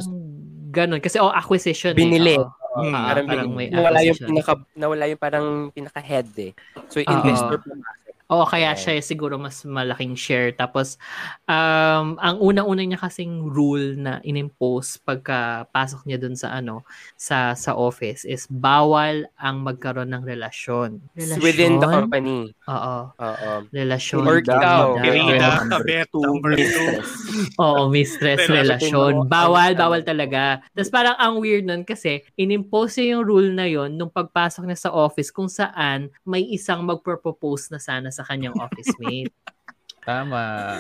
ganun kasi oh acquisition Binili. Eh. Oo. Oo, Ah, parang, parang may nawala yung pinaka nawala yung parang pinaka head eh. So investor pumasok. Oo, kaya siya siguro mas malaking share. Tapos, um, ang unang-una niya kasing rule na inimpose pagka pasok niya dun sa ano, sa sa office is bawal ang magkaroon ng relasyon. Within the Relasyon? company. Oo. Oo. Relasyon. Or ikaw, bida. Kirida, Oo. mistress. Oo, mistress Relasyon. relasyon. Bawal, bawal talaga. Tapos parang ang weird nun kasi inimpose niya yung rule na yon nung pagpasok niya sa office kung saan may isang magpropose na sana sa kanyang office mate. Tama.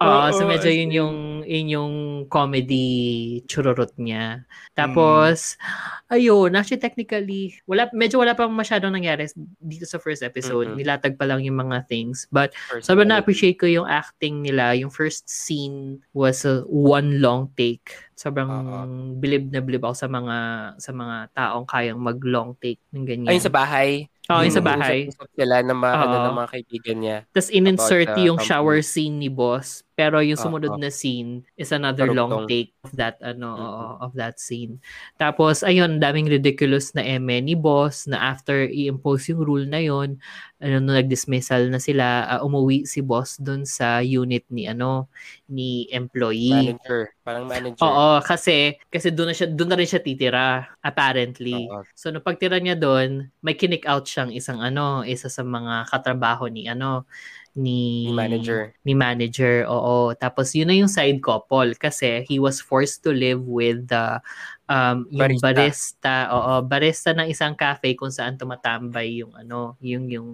Oo, so medyo yun yung, yun yung comedy chururot niya. Tapos, ayun, actually technically, wala, medyo wala pang masyadong nangyari dito sa first episode. Mhm. Nilatag pa lang yung mga things. But. Sobrang na-appreciate ko yung acting nila. Yung first scene was a one long take. Sobrang Oo. bilib na bilib ako sa mga sa mga taong kayang mag long take ng ganyan. Ayun sa bahay. Oo, yung sa bahay. Usap-usap sila ng mga, ano, ng mga kaibigan niya. Tapos in-insert About yung shower scene ni boss. Pero yung sumunod na scene is another long Karugtong. take of that ano Mhm. oo, of that scene. Tapos ayun, daming ridiculous na eme ni boss na after i-impose yung rule na yon, ano nung nag-dismissal na sila, ah, umuwi si boss doon sa unit ni ano ni employee. Manager. Parang manager. Oo, kasi kasi doon na siya doon na rin siya titira apparently. Oo. So nung pagtira niya doon, may kinick out siyang isang ano, isa sa mga katrabaho ni ano ni Ni manager. ni manager. Oo. Tapos yun na yung side couple kasi he was forced to live with the um yung Barista. barista. Oo, barista ng isang cafe kung saan tumatambay yung ano, yung yung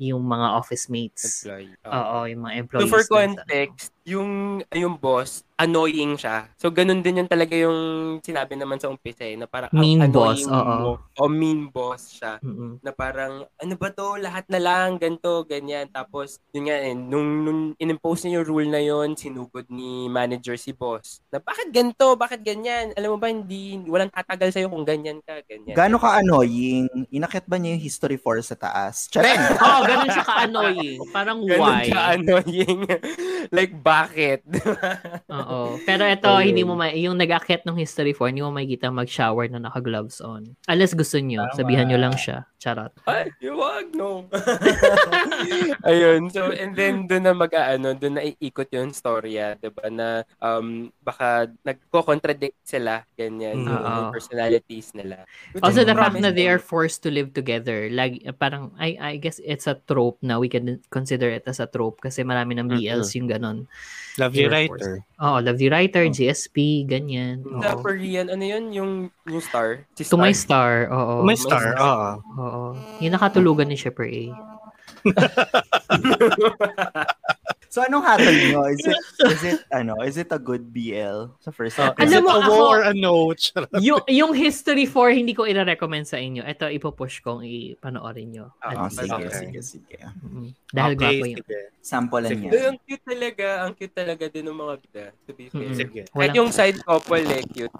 yung mga office mates. Employee. Oo. Oo, yung mga So employees. for dun sa- context, yung yung boss, annoying siya. So ganun din yung talaga yung sinabi naman sa umpisa eh, na parang ang Mean annoying boss, oo. O mean boss siya. Mm-mm. Na parang, ano ba to, lahat na lang, ganto, ganyan. Tapos, yun nga eh, nung, nung inimpose niya yung rule na yun, sinugod ni manager si boss. Na bakit ganto, bakit ganyan? Alam mo ba, hindi, walang tatagal sa'yo kung ganyan ka, ganyan. Gaano ka annoying? Inakit ba niya yung history 4 sa taas? Charing! Oo, ganun siya ka-annoying. Parang Ganun why? ka annoying. like, bakit? Oo. Pero ito, Ayun. hindi mo ma- yung nag-akit ng History 4, hindi mo makikita mag-shower na naka-gloves on. Unless gusto nyo, Tama. sabihan nyo lang siya. Charot. Ay, wag, no. Ayun, so, and then, doon na mag-ano, doon na iikot yung storya, di ba, na um, baka nagko-contradict sila, ganyan, Mm. yung, yung personalities nila. Which Also, the fact na they are forced to live together, like, parang, I, I guess it's a trope na we can consider it as a trope kasi marami ng BLs yung ganon. Lovely Air writer. Oo, Love the Writer, GSP, ganyan. Sa Oo. Korean, ano yun, yung, yung star? Si To my star, oo. May star, oo. Oo. Yung nakatulugan ni Shipper A. So anong hatol nyo? Is it, is it, ano, is it a good BL sa first Uh, episode? is Alam it mo, a ako- or a no? Yung, yung History 4, hindi ko i-recommend sa inyo. Ito, ipopush kong ipanoorin nyo. Ah, Oh, At sige, Okay. sige, sige. Mm, Dahil Okay, gwapo yun. Sige. niya. Doon, ang cute talaga, ang cute talaga din ng mga bida, to be fair. Mm-mm. Sige. Kahit yung side couple, eh, cute.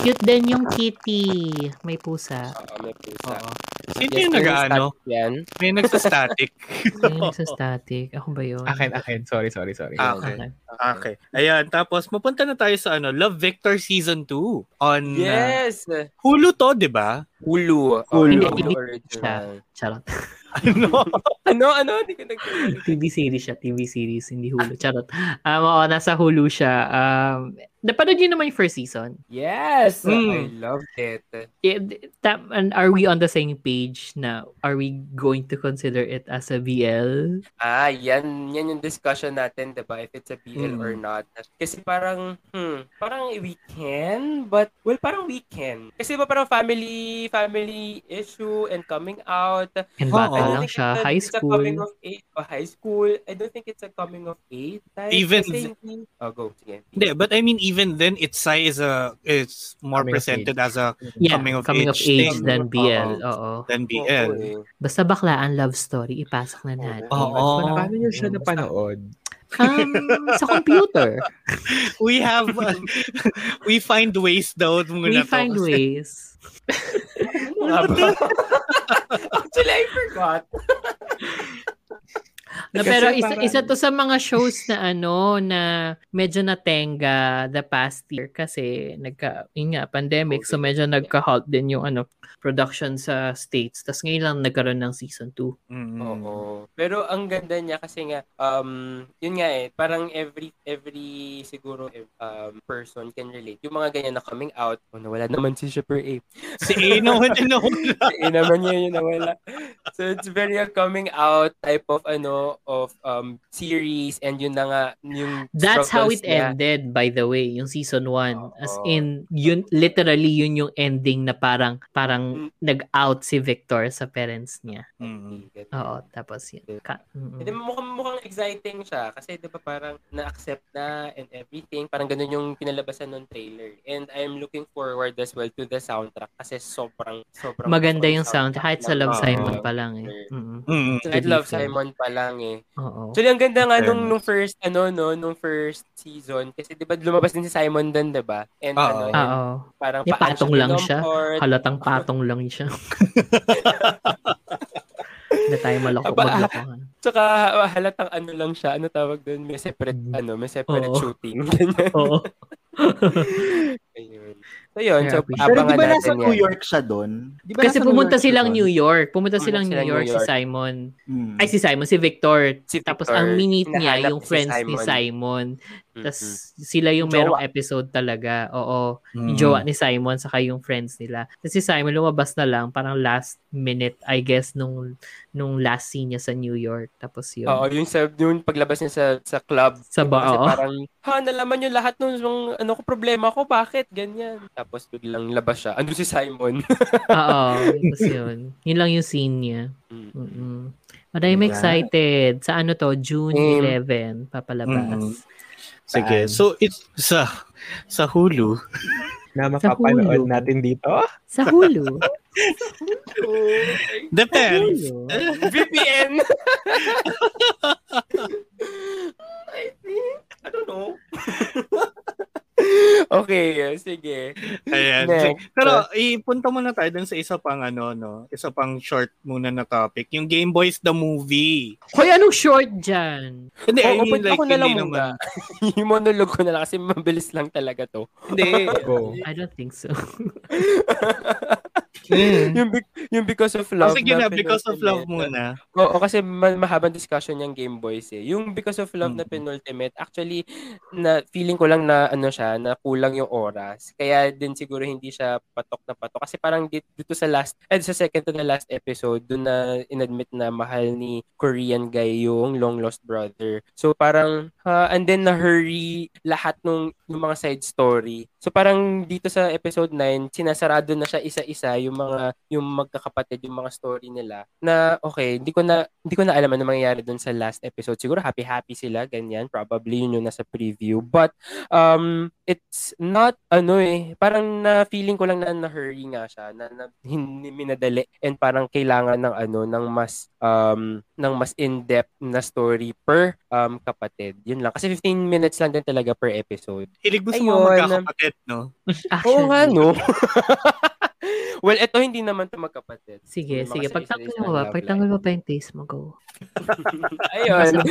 Cute din yung kitty. May pusa. Oo, may pusa. Oo. Sino Yes, yung nag-ano? Yan. May nagsa-static. Yung nagsa-static. Ako ba yun? Akin, akin. Sorry, sorry, sorry. Ah, okay. Okay. Okay. Ayan, tapos mapunta na tayo sa ano, Love Victor Season 2 on uh, Yes! Hulu to, 'di ba? Hulu. Oh, Hulu. Hulu Hindi, original. Charot. Ano? Ano, ano? Hindi ko nagkakalit. TV series siya. TV series, hindi Hulu. Charot. Um, oo, nasa Hulu siya. Um, napanood niyo naman yung first season? Yes! Mm. I loved it. Eh, that, and are we on the same page na are we going to consider it as a BL? Ah, yan, yan yung discussion natin, 'di ba? If it's a BL Mm. or not. Kasi parang, hmm, parang we can, but, well, parang we can. Kasi ba parang family, family issue and coming out. And bata I don't lang think siya. it's a- High It's a coming school. of age, oh, high school. I don't think it's a coming of age type. Even hindi- oh, go, sige. Hindi, but I mean even then it's Sai is a it's more Coming of presented as a Yeah, coming coming of of, age age, thing. than BL. Oo. Than BL. eh. Basta baklaan love story, ipasok na natin. Oo. Paano niyo siya napanood? Um, sa computer. We have we find ways daw muna We find to. ways. Ano? Actually, I forgot. Na, Kasi pero isa, parang- isa to sa mga shows na ano na medyo natenga the past year kasi nagka yun nga pandemic so medyo nagka-halt din yung ano production sa states. Tapos ngayon lang nagkaroon ng season 2. Mm. Oo. Pero ang ganda niya kasi nga um yun nga eh parang every every siguro eh, um person can relate. Yung mga ganyan na coming out, oh, nawala naman si Super A. Si A naman din nawala. Eh naman niya yun nawala. So it's very a coming out type of ano of um series and yun na nga yung That's how it niya. ended by the way, yung season 1. As Oo. in yun literally yun yung ending na parang parang Mm. nag-out si Victor sa parents niya. Mm. Oo, tapos yun. Ka- mm. Hindi mukhang mukhang exciting siya kasi 'di ba parang na-accept na and everything. Parang ganun yung pinalabasan ng trailer. And I'm looking forward as well to the soundtrack kasi sobrang sobrang Maganda yung sound kahit sa Love. Simon pa lang eh. Mm. Mm. Kahit Love Simon pa lang eh. Oo. So, ang ganda nga nung, nung first, ano, no, nung first season. Kasi, di ba, lumabas din si Simon doon, di ba? And, Oo. ano, and Oo. parang Eh, paano patong lang siya. kinomport. Halatang patong lang siya. Hindi tayo maloko Aba, maglokohan. Tsaka, halatang ano lang siya. Ano tawag doon? May separate, Mm. ano, may separate Oo. shooting. Oo. Ayun. So, yun. So, Grabe. Pero di ba nasa. New York siya doon? Di ba Kasi pumunta New York silang? New York. Pumunta Pumunta silang New York, New si York. Simon. Hmm. Ay, si Simon, si Victor. Si Tapos Victor, ang minute niya, yung si friends ni Simon. Simon. Mm-mm. Tapos sila yung Jowa. merong episode talaga. Oo. Yung Mm. jowa ni Simon saka yung friends nila. Tapos si Simon lumabas na lang parang last minute I guess nung nung last scene niya sa New York. Tapos yun. Oo, yung sa yung paglabas niya sa sa club. Sa diba? ba- Kasi oo. parang, ha, nalaman niyo lahat nung, nung ano ko problema ko, bakit ganyan? Tapos biglang labas siya. Ano si Simon? Oo. Tapos yun. Yun lang yung scene niya. Mm. Mm-mm. But I'm Yeah. excited. Sa ano to? June Same. 11 papalabas. Mm. Sige. Saan? So it's sa sa Hulu. Na makapanood natin dito. Sa Hulu. Depends. Hulu. VPN! I think, I don't know. okay, sige. Ayan. Next. Pero ipunta muna tayo dun sa isa pang ano no, isa pang short muna na topic, yung Game Boys the movie. Hoy, anong short dyan? Hindi, I Oo, mean like ako na lang hindi muna. yung monologue ko na lang kasi mabilis lang talaga to. Hindi. Go. I don't think so. Mm. yung, be- yung because of love. sige na, na because of love muna. Oo, kasi ma- mahabang discussion yung Game Boys eh. Yung Because of Love na Mm. penultimate, actually, na feeling ko lang na ano siya, na kulang yung oras. Kaya din siguro hindi siya patok na patok. Kasi parang dito, dito sa last, eh, sa second to the last episode, dun na inadmit na mahal ni Korean guy yung long lost brother. So parang, ha, and then na-hurry lahat nung, yung mga side story. So parang dito sa episode 9, sinasarado na siya isa-isa yung mga yung magkakapatid yung mga story nila na okay hindi ko na hindi ko na alam ano mangyayari dun sa last episode. Siguro happy happy sila ganyan. Probably yun yung nasa preview. But um it's not ano eh parang na feeling ko lang na na-hurry nga siya na, na hindi minadali. And parang kailangan ng ano ng mas um ng mas in-depth na story per um kapatid. Yun lang. Kasi 15 minutes lang din talaga per episode. Hilig mo sa mga magkakapatid, no? Oo nga no well eto hindi naman to magkapatid Sige, mga sige. Pagtanggol mo ba? Pagtanggol mo pa yung taste mo, go. Ayun.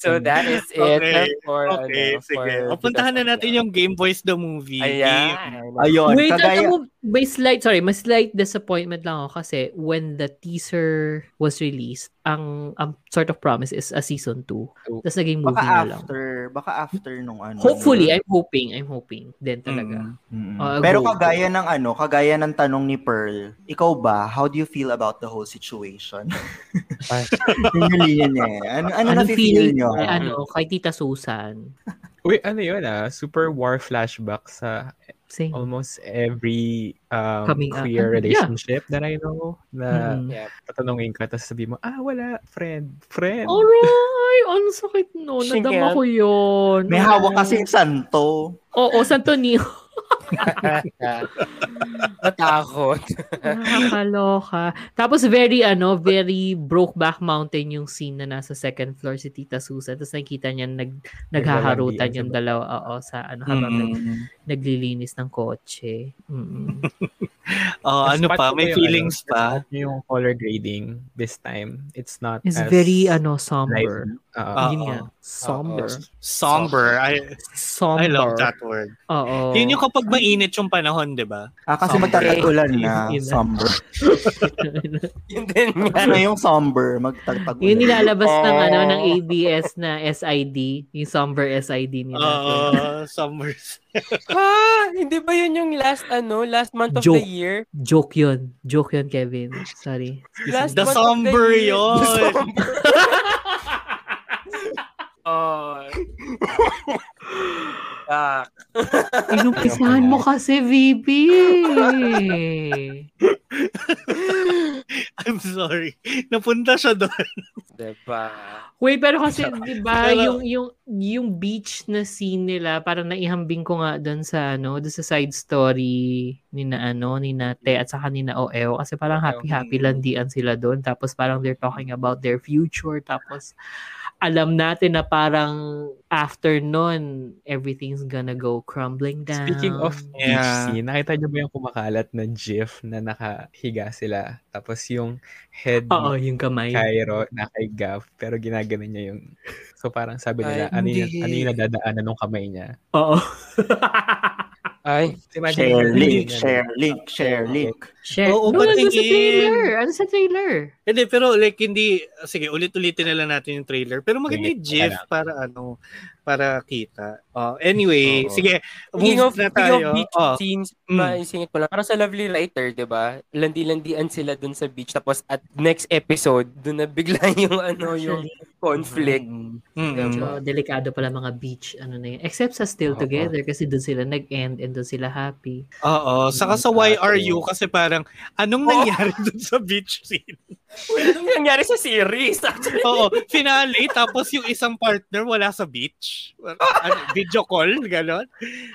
So that is it Okay. for Okay, ano, sige. for O, puntahan na natin yung Game Boys the movie. Ayan. Ayun, Wait, kagaya... mo, may slight, sorry, may slight disappointment lang ako kasi when the teaser was released, ang, ang sort of promise is a season 2. Two. Tapos naging movie Baka na lang. after, baka after nung ano. Hopefully, I'm hoping, I'm hoping din talaga. Mm. Mm. Uh, Pero go. kagaya ng ano, kagaya ng tanong ni Pearl, ikaw ba, how do you feel about the whole situation? Yun linya niya eh. Ano, ano Anong na-feel feeling nyo? kay, ano, kay Tita Susan? Uy, ano yun ah? Super war flashback sa Same. almost every um, Coming up. queer Yeah. relationship that I know. Na Mhm. Yeah. tatanungin ka, tapos sabi mo, ah, wala, friend, friend. Aray! Ang sakit no. Nadama ko yun. May hawak kasi santo. Oo, Santo Niño. Natakot. Nakakaloka. Tapos very, ano, very Brokeback Mountain yung scene na nasa second floor si Tita Susan. Tapos nakikita niya nag, naghaharutan yung dalawa oo, sa ano, habang Mm. naglilinis ng kotse. Mm-mm. Oh, ano pa? May feelings ano, pa? Yung color grading this time. It's not It's as very, ano, somber. Ah, Yun nga. Somber. Somber. I, Somber. I love that word. Oo. Yun yung kapag mainit yung panahon, di ba? Ah, kasi Somber. magtatagulan na. Somber. Yun din nga. Ano yung somber? Magtatagulan. Yun nilalabas ng Oh. ano ng ABS na SID, yung somber SID nila. Oo, summers. ha? Hindi ba yun yung last ano, last month of Joke. the year? Joke yun. Joke yun, Kevin. Sorry. Last The month of somber year. yun. The oh. Ah, Inumpisahan mo kasi, VP. I'm sorry. Napunta siya doon. diba? Wait, pero kasi, di ba, yung, yung, yung beach na scene nila, parang naihambing ko nga doon sa, ano, doon sa side story ni na, ano, ni na Te at saka ni na Oeo. Kasi parang happy-happy landian sila doon. Tapos parang they're talking about their future. Tapos, alam natin na parang after nun, everything's gonna go crumbling down. Speaking of beach Yeah. scene, nakita niyo ba yung kumakalat na gif na nakahiga sila? Tapos yung head Oo, yung kamay. Cairo nakahiga, pero ginagano niya yung... So parang sabi nila, Ay, ano, yung, ano yung nadadaanan ng kamay niya? Oo. Ay, Share link, share link, share link. Share. Oo, no, ano sa patingin. trailer? Ano sa trailer? Hindi, pero like hindi, sige, ulit-ulitin na lang natin yung trailer. Pero maganda yung GIF para ano, para kita. Oh, anyway, Oo. sige, Speaking move of, na tayo. of beach Oh, scenes, Mm. maisingit ko lang. Parang sa Lovely Writer, di ba? Landi-landian sila dun sa beach. Tapos at next episode, dun na bigla yung ano, yung conflict. mm, Medyo delikado pala mga beach, ano na yun. Except sa Still Oo. Together kasi doon sila nag-end and doon sila happy. Oo, saka sa Why Are You kasi parang anong nangyari dun sa beach scene? Wala nang nangyari sa series. Actually, Oo, finale tapos yung isang partner wala sa beach. Ano, video call, ganon.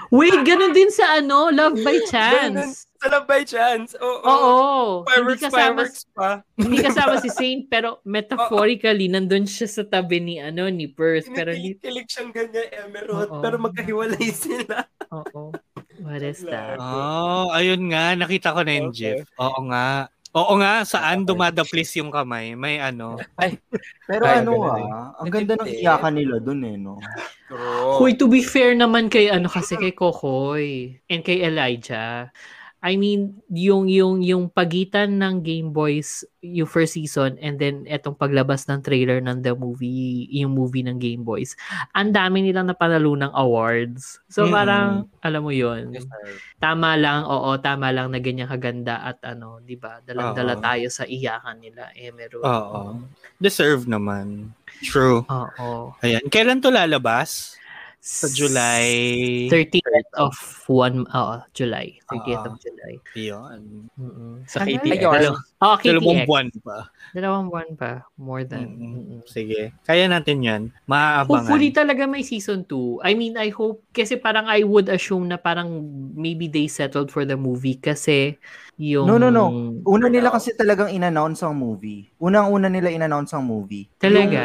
Wait, ganun din sa ano, Love by Ganun. Chance. sa Love by Chance. Oo. Oo. Fireworks, hindi kasama, fireworks pa. hindi kasama si Saint pero metaphorically nandun siya sa tabi ni ano ni Perth pero hindi Kinikilig siyang ganyan, Emerald. Oo. Pero magkahiwalay sila. Oo. What is that? Oh, ayun nga, nakita ko na yung Okay. GIF. Oo nga. Oo nga, saan dumadaplis yung kamay? May ano. Pero Ay, ano ah, ang ganda ng iyakan nila dun eh, no? Hoy, to be fair naman kay ano kasi kay Kokoy and kay Elijah. I mean, yung yung yung pagitan ng Game Boys yung first season and then etong paglabas ng trailer ng the movie, yung movie ng Game Boys. Ang dami nilang napanalo ng awards. So Mm-mm. parang alam mo 'yon. Yes, sir. Tama lang, oo, tama lang na ganyan kaganda at ano, 'di ba? Dalang-dala tayo sa iyakan nila, Emerald. Oo. Deserve naman. True. Oo. Ayan. Kailan to lalabas? Sa July. 30th of one, oo, July. 30th Ah. of July. Yun. Mm-mm. Sa Tagal. KTX. Ayun. Oh, Dalawang KTX. buwan pa. Dalawang buwan pa. More than. Mm-mm. mm-mm. Sige. Kaya natin yan. Maaabangan. Hopefully talaga may season 2. I mean, I hope, kasi parang I would assume na parang maybe they settled for the movie kasi yung... No, no, no. Una nila kasi talagang in-announce ang movie. Unang-una nila in-announce ang movie. Talaga?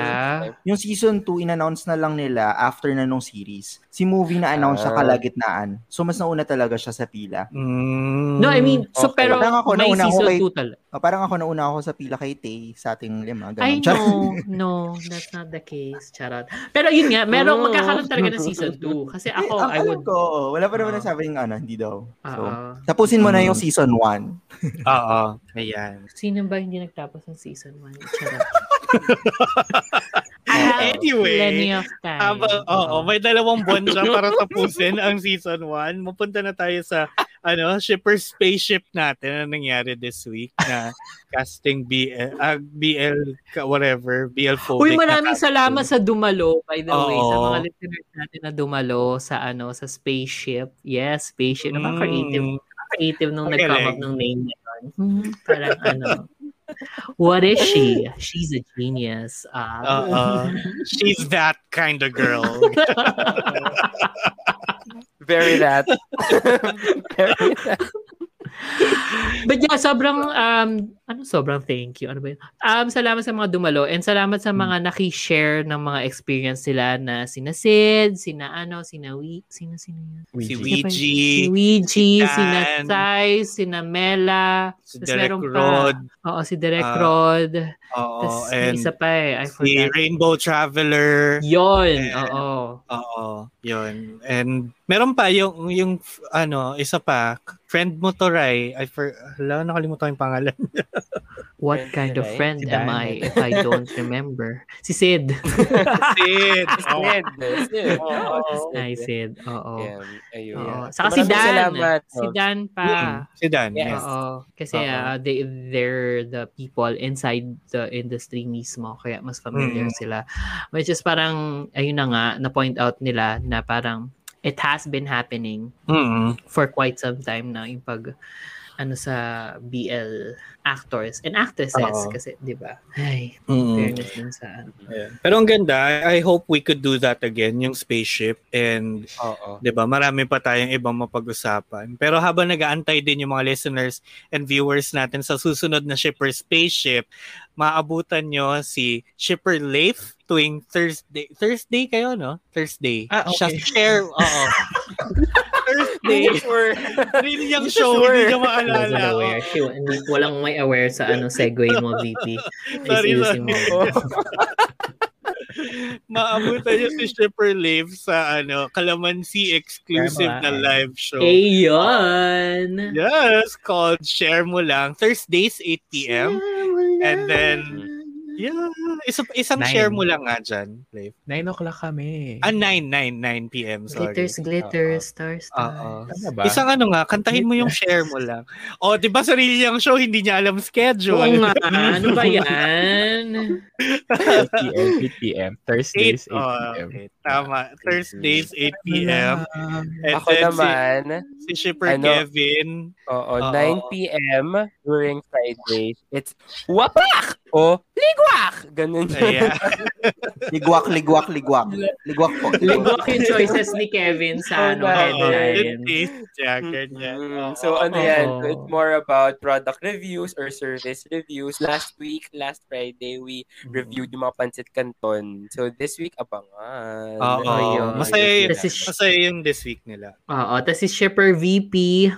Yung season 2, in-announce na lang nila after na nung series. Si movie na-announce siya Ah. kalagitnaan. So, mas nauna talaga siya sa pila. Mm, No, I mean, so okay. pero Parang ako, may nauna season kay- 2 talaga. Ah, parang ako nauna ako sa pila kay Tay sa ating lima. Ganun. I know. No, that's not the case. Charot. Pero yun nga, meron Oh. magkakaroon talaga ng season 2. Kasi ako, Eh, I would... ko, wala pa naman Ah. nasabing ano, hindi daw. So, ah. tapusin mo na Mm. yung season 1. Oo. Ayan. Sino ba hindi nagtapos ng season 1? Charot. Have Anyway, plenty of time. Aba, oo, may dalawang buwan siya para tapusin ang season 1. Mapunta na tayo sa ano, shipper spaceship natin na nangyari this week na casting BL, ah, BL, whatever, BL phobic. Uy, maraming salamat sa Dumalo, by the way, sa Oo. mga listeners natin na Dumalo sa ano, sa spaceship. Yes, spaceship. Naman Mm. creative. Creative nung Magaling. nag-come up ng name na yun. Hmm, parang ano. What is she? She's a genius. Ah, Oo. she's that kind of girl. Very that. Very that. But yeah, sobrang, um, ano sobrang thank you? Ano ba yun? Um, salamat sa mga dumalo and salamat sa mga naki-share ng mga experience sila na sina Sid, sina ano, sina Wee, sina sina yun? Si Ouija. Sino? Si Ouija, Dan, sina Sai, sina Mela, si Derek Rod, Oo, si Derek Ah, Rod. oo, and isa pa eh, I si forgot. Rainbow Traveler. Yon, oo. Oo, yun. And meron pa yung, yung ano, isa pa, friend mo to, Rai. I for, hala, nakalimutan yung pangalan. What Friend kind of friend Si am Dan. I if I don't remember? Si Sid. Sid. Oo. Sid. Sid. Oo. Ay, Sid. Oo. Yeah, ayun. Yeah. Saka si Dan. salamat, Si? Dan pa. Mm, si Dan, Yes. yes. Oo. Kasi ah, they, they're the people inside the industry mismo. Kaya mas familiar Mm. sila. Which is parang, ayun na nga, na-point out nila na parang it has been happening Mm. for quite some time na yung pag ano sa BL actors and actresses Oo. kasi 'di ba? Ay, Mm. fairness din sa ano. Yeah. Pero ang ganda, I hope we could do that again, yung spaceship. And. 'di ba marami pa tayong ibang mapag-usapan. Pero habang nag-aantay din yung mga listeners and viewers natin sa susunod na Shipper Spaceship, maabutan nyo si Shipper Leif tuwing Thursday. Thursday kayo, no? Thursday. Ah, Siya okay. share, oo. Thursday. Sure. Really yung Hindi show, sure. hindi niya maalala. aware. She, hindi, walang may aware sa ano segue mo, VP. Sorry, Ayusin mo. sorry. Maabutan niyo si Shipper Leif sa ano, Calamansi exclusive na live show. Ayon! Yes, called Share Mo Lang. Thursdays, 8 p.m. And then, Yeah, isa, isang Nine. share mo lang nga dyan, Leif. 9 o'clock kami. Ah, 9, 9, 9 p.m. Sorry. Glitters, glitters, stars, Oo. stars. Ano ba? Isang ano nga, kantahin mo yung share mo lang. O, di ba sarili niyang show, hindi niya alam Oo schedule. nga, ano ba yan? 8 p.m. 8 p.m. Thursdays, 8 8, oh, p.m. okay. Tama. Thursdays, 8 p.m. And Ako then naman, si, si Shipper ano, Kevin. oo, Oo. 9 p.m. during Fridays, it's wapak o ligwak. Ganun. Ayan. Ligwak, ligwak, ligwak. Ligwak po. Ligwak yung choices ni Kevin sa ano, Oo, Oo, headline. niya, ganyan. Mm, so ano yan, it's more about product reviews or service reviews. Last week, last Friday, we reviewed yung mga pancit canton. So this week, abangan. Oo. Ayun. Masaya, yun- masaya yung this week nila. Oo, tapos si Shipper VP,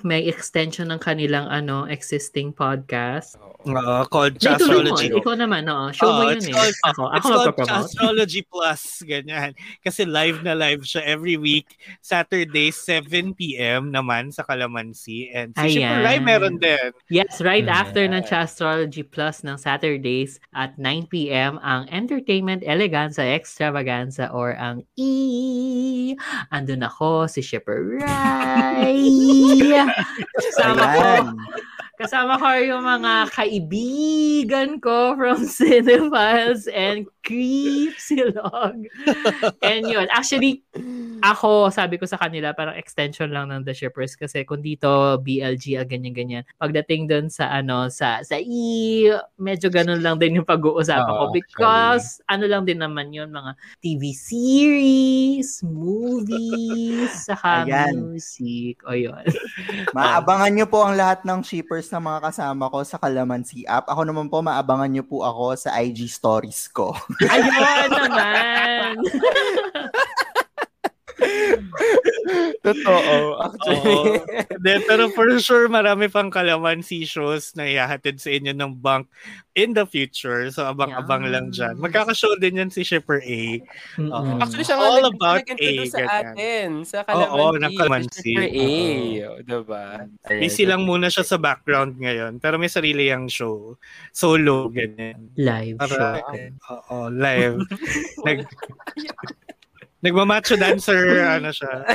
may extension ng kanilang ano existing podcast. Oo. Oo, called Chastrology. Ikaw naman, oo. Show mo Oo, yun it's eh. called- Ako, ako It's called. Astrology Plus, ganyan. Kasi live na live siya every week. Saturday, 7 p.m. naman sa Calamansi. And si Shipper Ayan. Rai meron din. Yes, right Mm. after ng Chastrology Plus ng Saturdays at 9pm ang Entertainment Eleganza Extravaganza or ang E. Andun ako, si Shipper Rai. Kasama ko, Ayan. Kasama ko yung mga kaibigan ko from Cinephiles and Creep Silog. And yun, actually, ako, sabi ko sa kanila, parang extension lang ng The Shippers kasi kung dito, BLG, ah, ganyan-ganyan. Pagdating dun sa, ano, sa, sa E, medyo ganun lang din yung pag-uusapan ko Oo, because, ano lang din naman yun, mga TV series, movies, saka Ayan. music, o yun. Maabangan nyo po ang lahat ng shippers na mga kasama ko sa Kalamansi app. Ako naman po, maabangan nyo po ako sa IG stories ko. Ayun naman! Totoo. Actually. Oo. Then, pero for sure, marami pang Calamansi shows na ihahatid sa inyo ng bank in the future. So, abang-abang lang dyan. Magkakashow din yan si Shipper A. Mm-mm. Actually, siya nga All nag- about A, sa ganyan. atin. Sa Oo, Calamansi. ng Calamansi. Mr. A. Oo. Diba? Ayan. Busy lang muna siya sa background ngayon. Pero may sarili yung show. Solo, ganyan. Live show. Para, oo, live. Nag, Nagmamacho dancer, ano siya.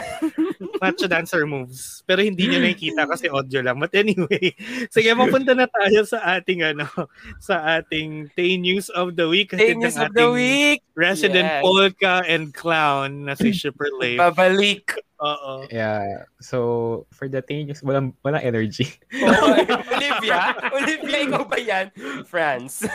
Macho dancer moves. Pero hindi niyo nakikita kasi audio lang. But anyway, sige, mapunta na tayo sa ating, ano, sa ating Tay News of the Week. Ng news of the week. Resident Yes. polka and clown na si Shipper Leif. Babalik. Oo. Yeah. So, for the things, walang, walang energy. Oh, Olivia? Olivia, ikaw ba yan? France.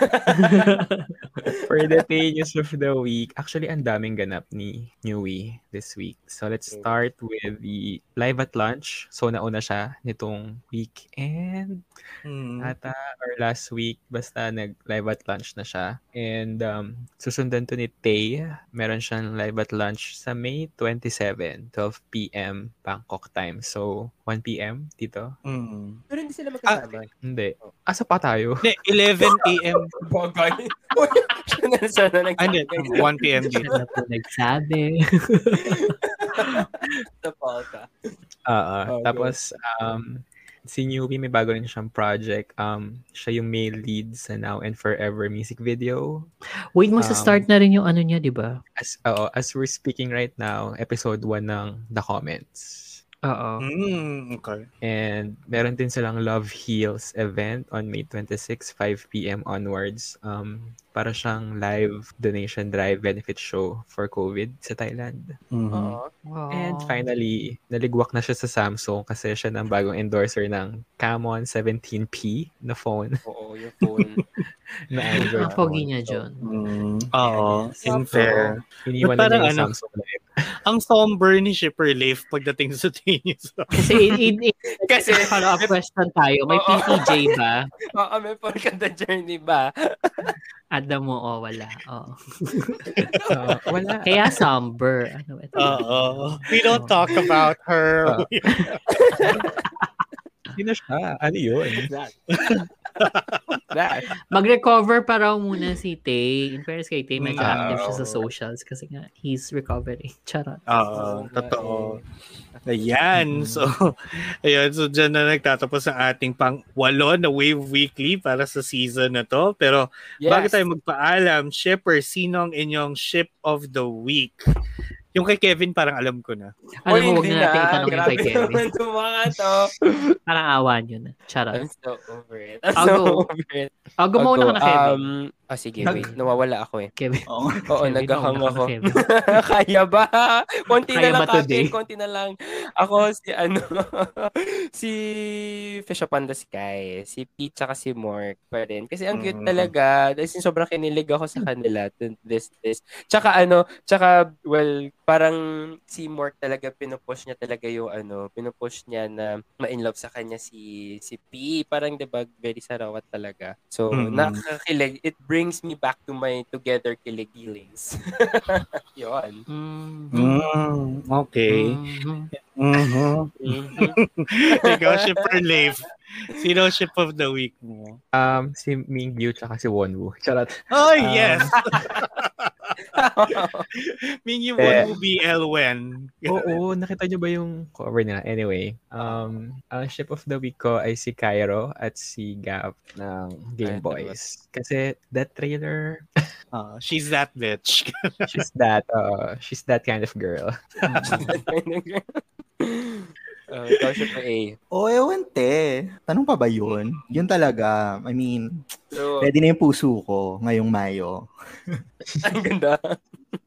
For the Tay News of the Week, actually, ang daming ganap ni Newy this week. So, let's start with the Live at Lunch. So, nauna siya nitong week. And Mm. ata or last week, basta nag-live at lunch na siya. And um, susundan to ni Tay. Meron siyang live at lunch sa May 27, 12 p.m. Bangkok time. So, 1 p.m. dito? Mm. Pero hindi sila magkasama. Hindi. Asa pa tayo? Hindi, 11 a.m. Bagay. Ah, Hindi, 1 p.m. dito. Na po nagsabi. sa palka. Oo. Okay. Tapos, um, si Newbie may bago rin siyang project. Um, siya yung male lead sa Now and Forever music video. Wait, magsa-start na rin yung ano niya, di ba? As, oo, as we're speaking right now, episode 1 ng The Comments. Oo. Mm, okay. And meron din silang Love Heals event on May 26, 5 p.m. onwards. Um, para siyang live donation drive benefit show for COVID sa Thailand. Mhm. Oo. And finally, naligwak na siya sa Samsung kasi siya ng bagong endorser ng Camon 17P na phone Oo, yung phone. na Android Ang pogi niya, So, John. Mm, Oo, in fair. iniwan But na niya ano, Samsung Live. Ang somber ni Shipper Leif pagdating sa tennis. Kasi in, in, in, Kasi, follow-up question tayo. May. PTJ ba? oo, may Polka the Journey ba? Ada mo, oh, wala. Oh. So, wala. Kaya somber. Ano, ito. Oo. We don't talk about her. Ah. Sino siya? Ano yun? That. Mag-recover pa raw muna si Tay. In fairness kay Tay, medyo Mm. active siya sa socials kasi nga, he's recovering. Charot. Oo, totoo. Ayan. So, ayun. So, dyan na nagtatapos ang ating pang walo na Wave Weekly para sa season na to. Pero, Yes. bago tayo magpaalam, Shipper, sino ang inyong ship of the week? Yung kay Kevin, parang alam ko na. Alam mo, huwag hindi na natin itanong yung Grabe kay Kevin. naman itong mga to. Parang awan yun. Charot. I'm so over it. I'm I'll so go. over it. Oh, gumawa I'll na ka go. na, Kevin. Um, ah, sige, wait. Nawawala ako eh. Kevin. Oo. Oo, Kevin, ka ako. Kevin. Kaya ba? Konti Kaya na lang ba today? Konti na lang. Ako si ano, si Fish Upon the Sky, si Pete tsaka si Mork pa rin. Kasi ang cute Mm. talaga. In, sobrang kinilig ako sa kanila. to This, this. Tsaka ano, tsaka, well, parang si Mork talaga, pinupush niya talaga yung ano, pinupush niya na ma-in love sa kanya si si P. Parang, di ba, very sarawat talaga. So, Mm. nakakakilig. It brings me back to my together kilig feelings. Yun. Mm. Mm, okay. Mhm. Mhm. Mhm. Ikaw, Shipper Leif. Sino ship of the week mo? Um, si Mingyu tsaka si Wonwoo. Charot. Oh, Um, Mingyu Eh. Wonwoo BL Wen. Oo, nakita nyo ba yung cover nila? Anyway, um, ang ship of the week ko ay si Cairo at si Gap ng Game Boys. Kasi that trailer, Ah, she's that bitch. she's that, uh, she's that kind of girl. uh, ikaw pa A. O, ewan te. Tanong pa ba yun? Yun talaga. I mean, So, ready na yung puso ko ngayong Mayo. ang ganda.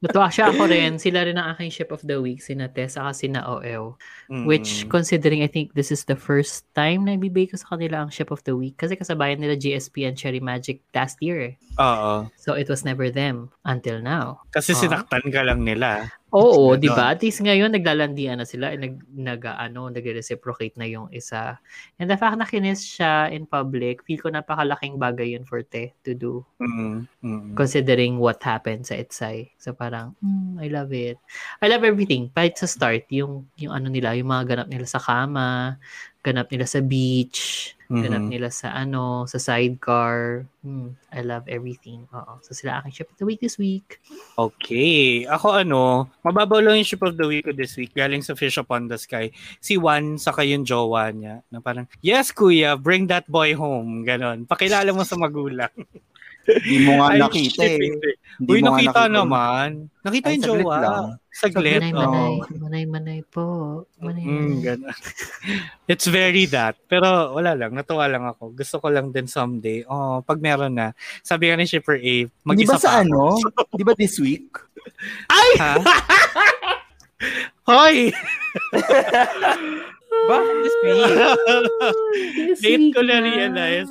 Natuwa siya ako rin. Sila rin ang aking ship of the week. Sina Tessa kasi na OL. Which, Mm. considering I think this is the first time na ibibigay ko sa kanila ang ship of the week. Kasi kasabayan nila GSP and Cherry Magic last year. Oo. So, it was never them until now. Kasi Ah. sinaktan ka lang nila. Oo, di ba? At least ngayon, naglalandian na sila. eh, Nag, nag, ano, nag-reciprocate na yung isa. And the fact na kinis siya in public, feel ko napakalaking bagay yun for Te to do. Mm. Mm. Considering what happened sa Etsai. So parang, mm, I love it. I love everything. Kahit sa start, yung, yung ano nila, yung mga ganap nila sa kama, ganap nila sa beach, ganap Mhm. nila sa ano, sa sidecar. Mm, I love everything. Oo. So sila aking ship of the week this week. Okay. Ako ano, mababaw lang yung ship of the week ko this week. Galing sa Fish Upon the Sky. Si Juan, saka yung jowa niya. Na parang, yes kuya, bring that boy home. Ganon. Pakilala mo sa magulang. Hindi mo nga nakita eh. hindi. Uy, mo nga nakita nakita. naman. Nakita Ay, yung jowa. lang. Saglit. Manay, manay. Manay, manay po. Manay, Mm, ganun. It's very that. Pero wala lang, natuwa lang ako. Gusto ko lang din someday. Oh, pag meron na. Sabi nga ni Shipper A, Di mag-isa ba sa pa ano? Di ba this week? Ha? Hoy! Bakit this week? This Late week ko na realize.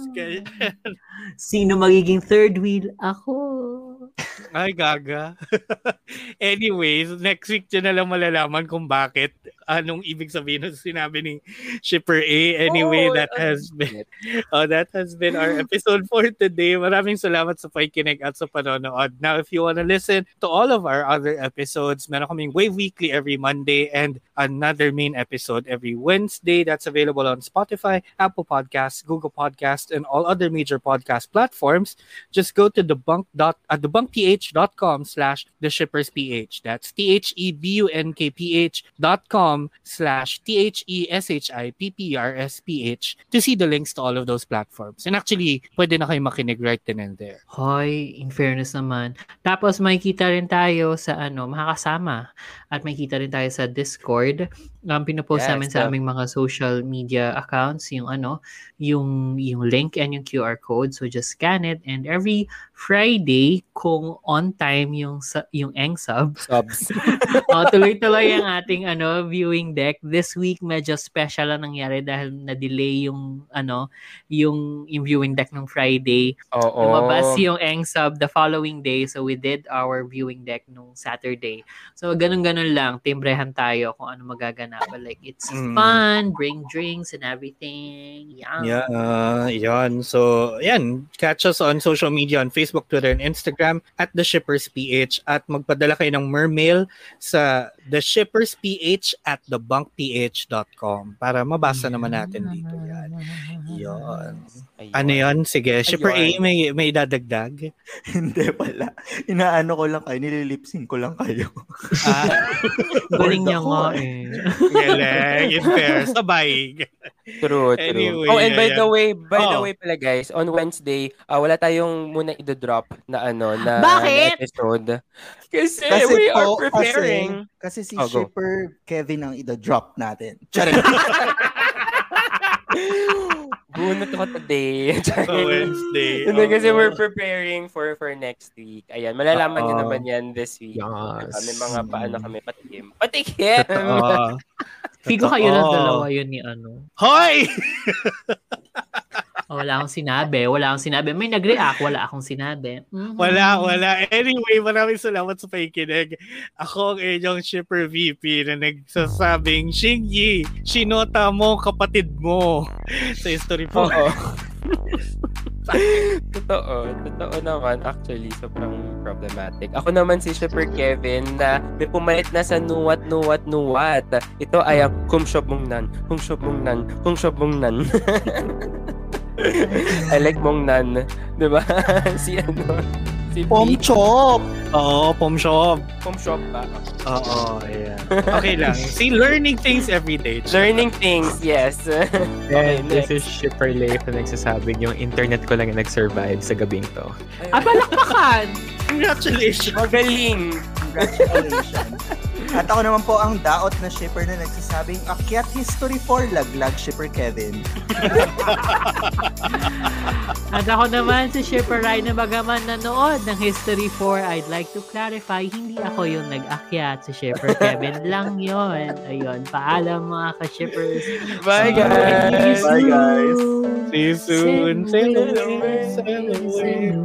Sino magiging third wheel? Ako. Ay, gaga. Anyways, next week dyan na lang malalaman kung bakit anong ibig sabihin ng sinabi ni Shipper A. Anyway, Oh, that has um, been oh, that has been our episode for today. Maraming salamat sa pakikinig at sa panonood. Now, if you want to listen to all of our other episodes, meron kaming Wave Weekly every Monday and another main episode every Wednesday. That's available on Spotify, Apple Podcasts, Google Podcasts, and all other major podcast platforms. Just go to debunk dot uh, debunkph.com slash the shippers ph. That's t h e b u n k p h dot com slash t h e h to see the links to all of those platforms. And actually, pwede na kayo makinig right then and there. Hoy, in fairness naman. Tapos makikita rin tayo sa ano, makakasama. At makikita rin tayo sa Discord. Um, pinopost Yes, namin sa uh, aming mga social media accounts yung ano, yung yung link and yung QR code. So just scan it and every Friday kung on time yung yung Eng sub, Subs. oh, tuloy-tuloy ang ating ano viewing deck. This week medyo special ang nangyari dahil na-delay yung ano, yung, yung viewing deck ng Friday. Oo. Lumabas yung Eng sub the following day. So we did our viewing deck nung Saturday. So ganun-ganun lang, timbrehan tayo kung ano magaganap. But like it's Mm. fun, bring drinks and everything. Yeah. Yeah, uh, yan. So, yan. Catch us on social media on Facebook, Twitter, and Instagram at The Shippers PH at magpadala kayo ng mermail sa The Shippers PH at thebunkph.com para mabasa naman natin dito. Yan. Yan. Ayun. Ano yan? Sige, Shipper A, may, may dadagdag? Hindi pala. Inaano ko lang kayo, nililipsing ko lang kayo. Ah, Galing niya nga eh. galing. In fair. Sabay. True, true. Anyway, oh, and by ayan. the way, by the Oh. way pala guys, on Wednesday, ah, wala tayong muna i-drop na ano, na, Bakit? na episode. Kasi, Kasi we are po, preparing. Kasi, kasi si Oh, go. Shipper Kevin ang ida-drop natin. Charing. Bunot ako today. Sa Wednesday. Hindi kasi we're preparing for for next week. Ayan, malalaman niyo Oo. naman yan this week. Yes. May mga paano kami patikim. Patikim! Figo kayo ng Totoo. dalawa yun ni ano. Hoy! Oh, wala akong sinabi. Wala akong sinabi. May nag-react. Wala akong sinabi. Mhm. Wala, wala. Anyway, maraming salamat sa pakikinig. Ako ang inyong shipper VP na nagsasabing, Shinji, sinota mo kapatid mo sa history po. Oo. totoo. Totoo naman. Actually, sobrang problematic. Ako naman si Shipper Kevin na may pumalit na sa nuwat, nuwat, nuwat. Ito ay ang kumshob mong nan, kumshob mong nan, kumshob mong nan. I like mong nan. Diba? si ano? Si Pom Pete. chop! Oo, pom shop. Kumshop ba? Oo, ayan. Okay lang. See, learning things every day. Learning things, yes. okay, And this next. is Shipper Leif na nagsasabing yung internet ko lang yung nag-survive sa gabing to. Ah, palakpakan! Congratulations. Magaling. Congratulations. At ako naman po ang daot na shipper na nagsasabing, Akyat History 4 Laglag Shipper Kevin. At ako naman si Shipper Ryan na bagaman nanood ng History 4, I'd like to clarify, hindi ako yung nag-akyat. Si Shipper Kevin lang yon. Ayun, paalam mga ka-shippers. Bye, guys. Bye, guys. See you soon. Sail away, Sail sail away. away, sail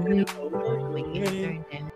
away. May internet.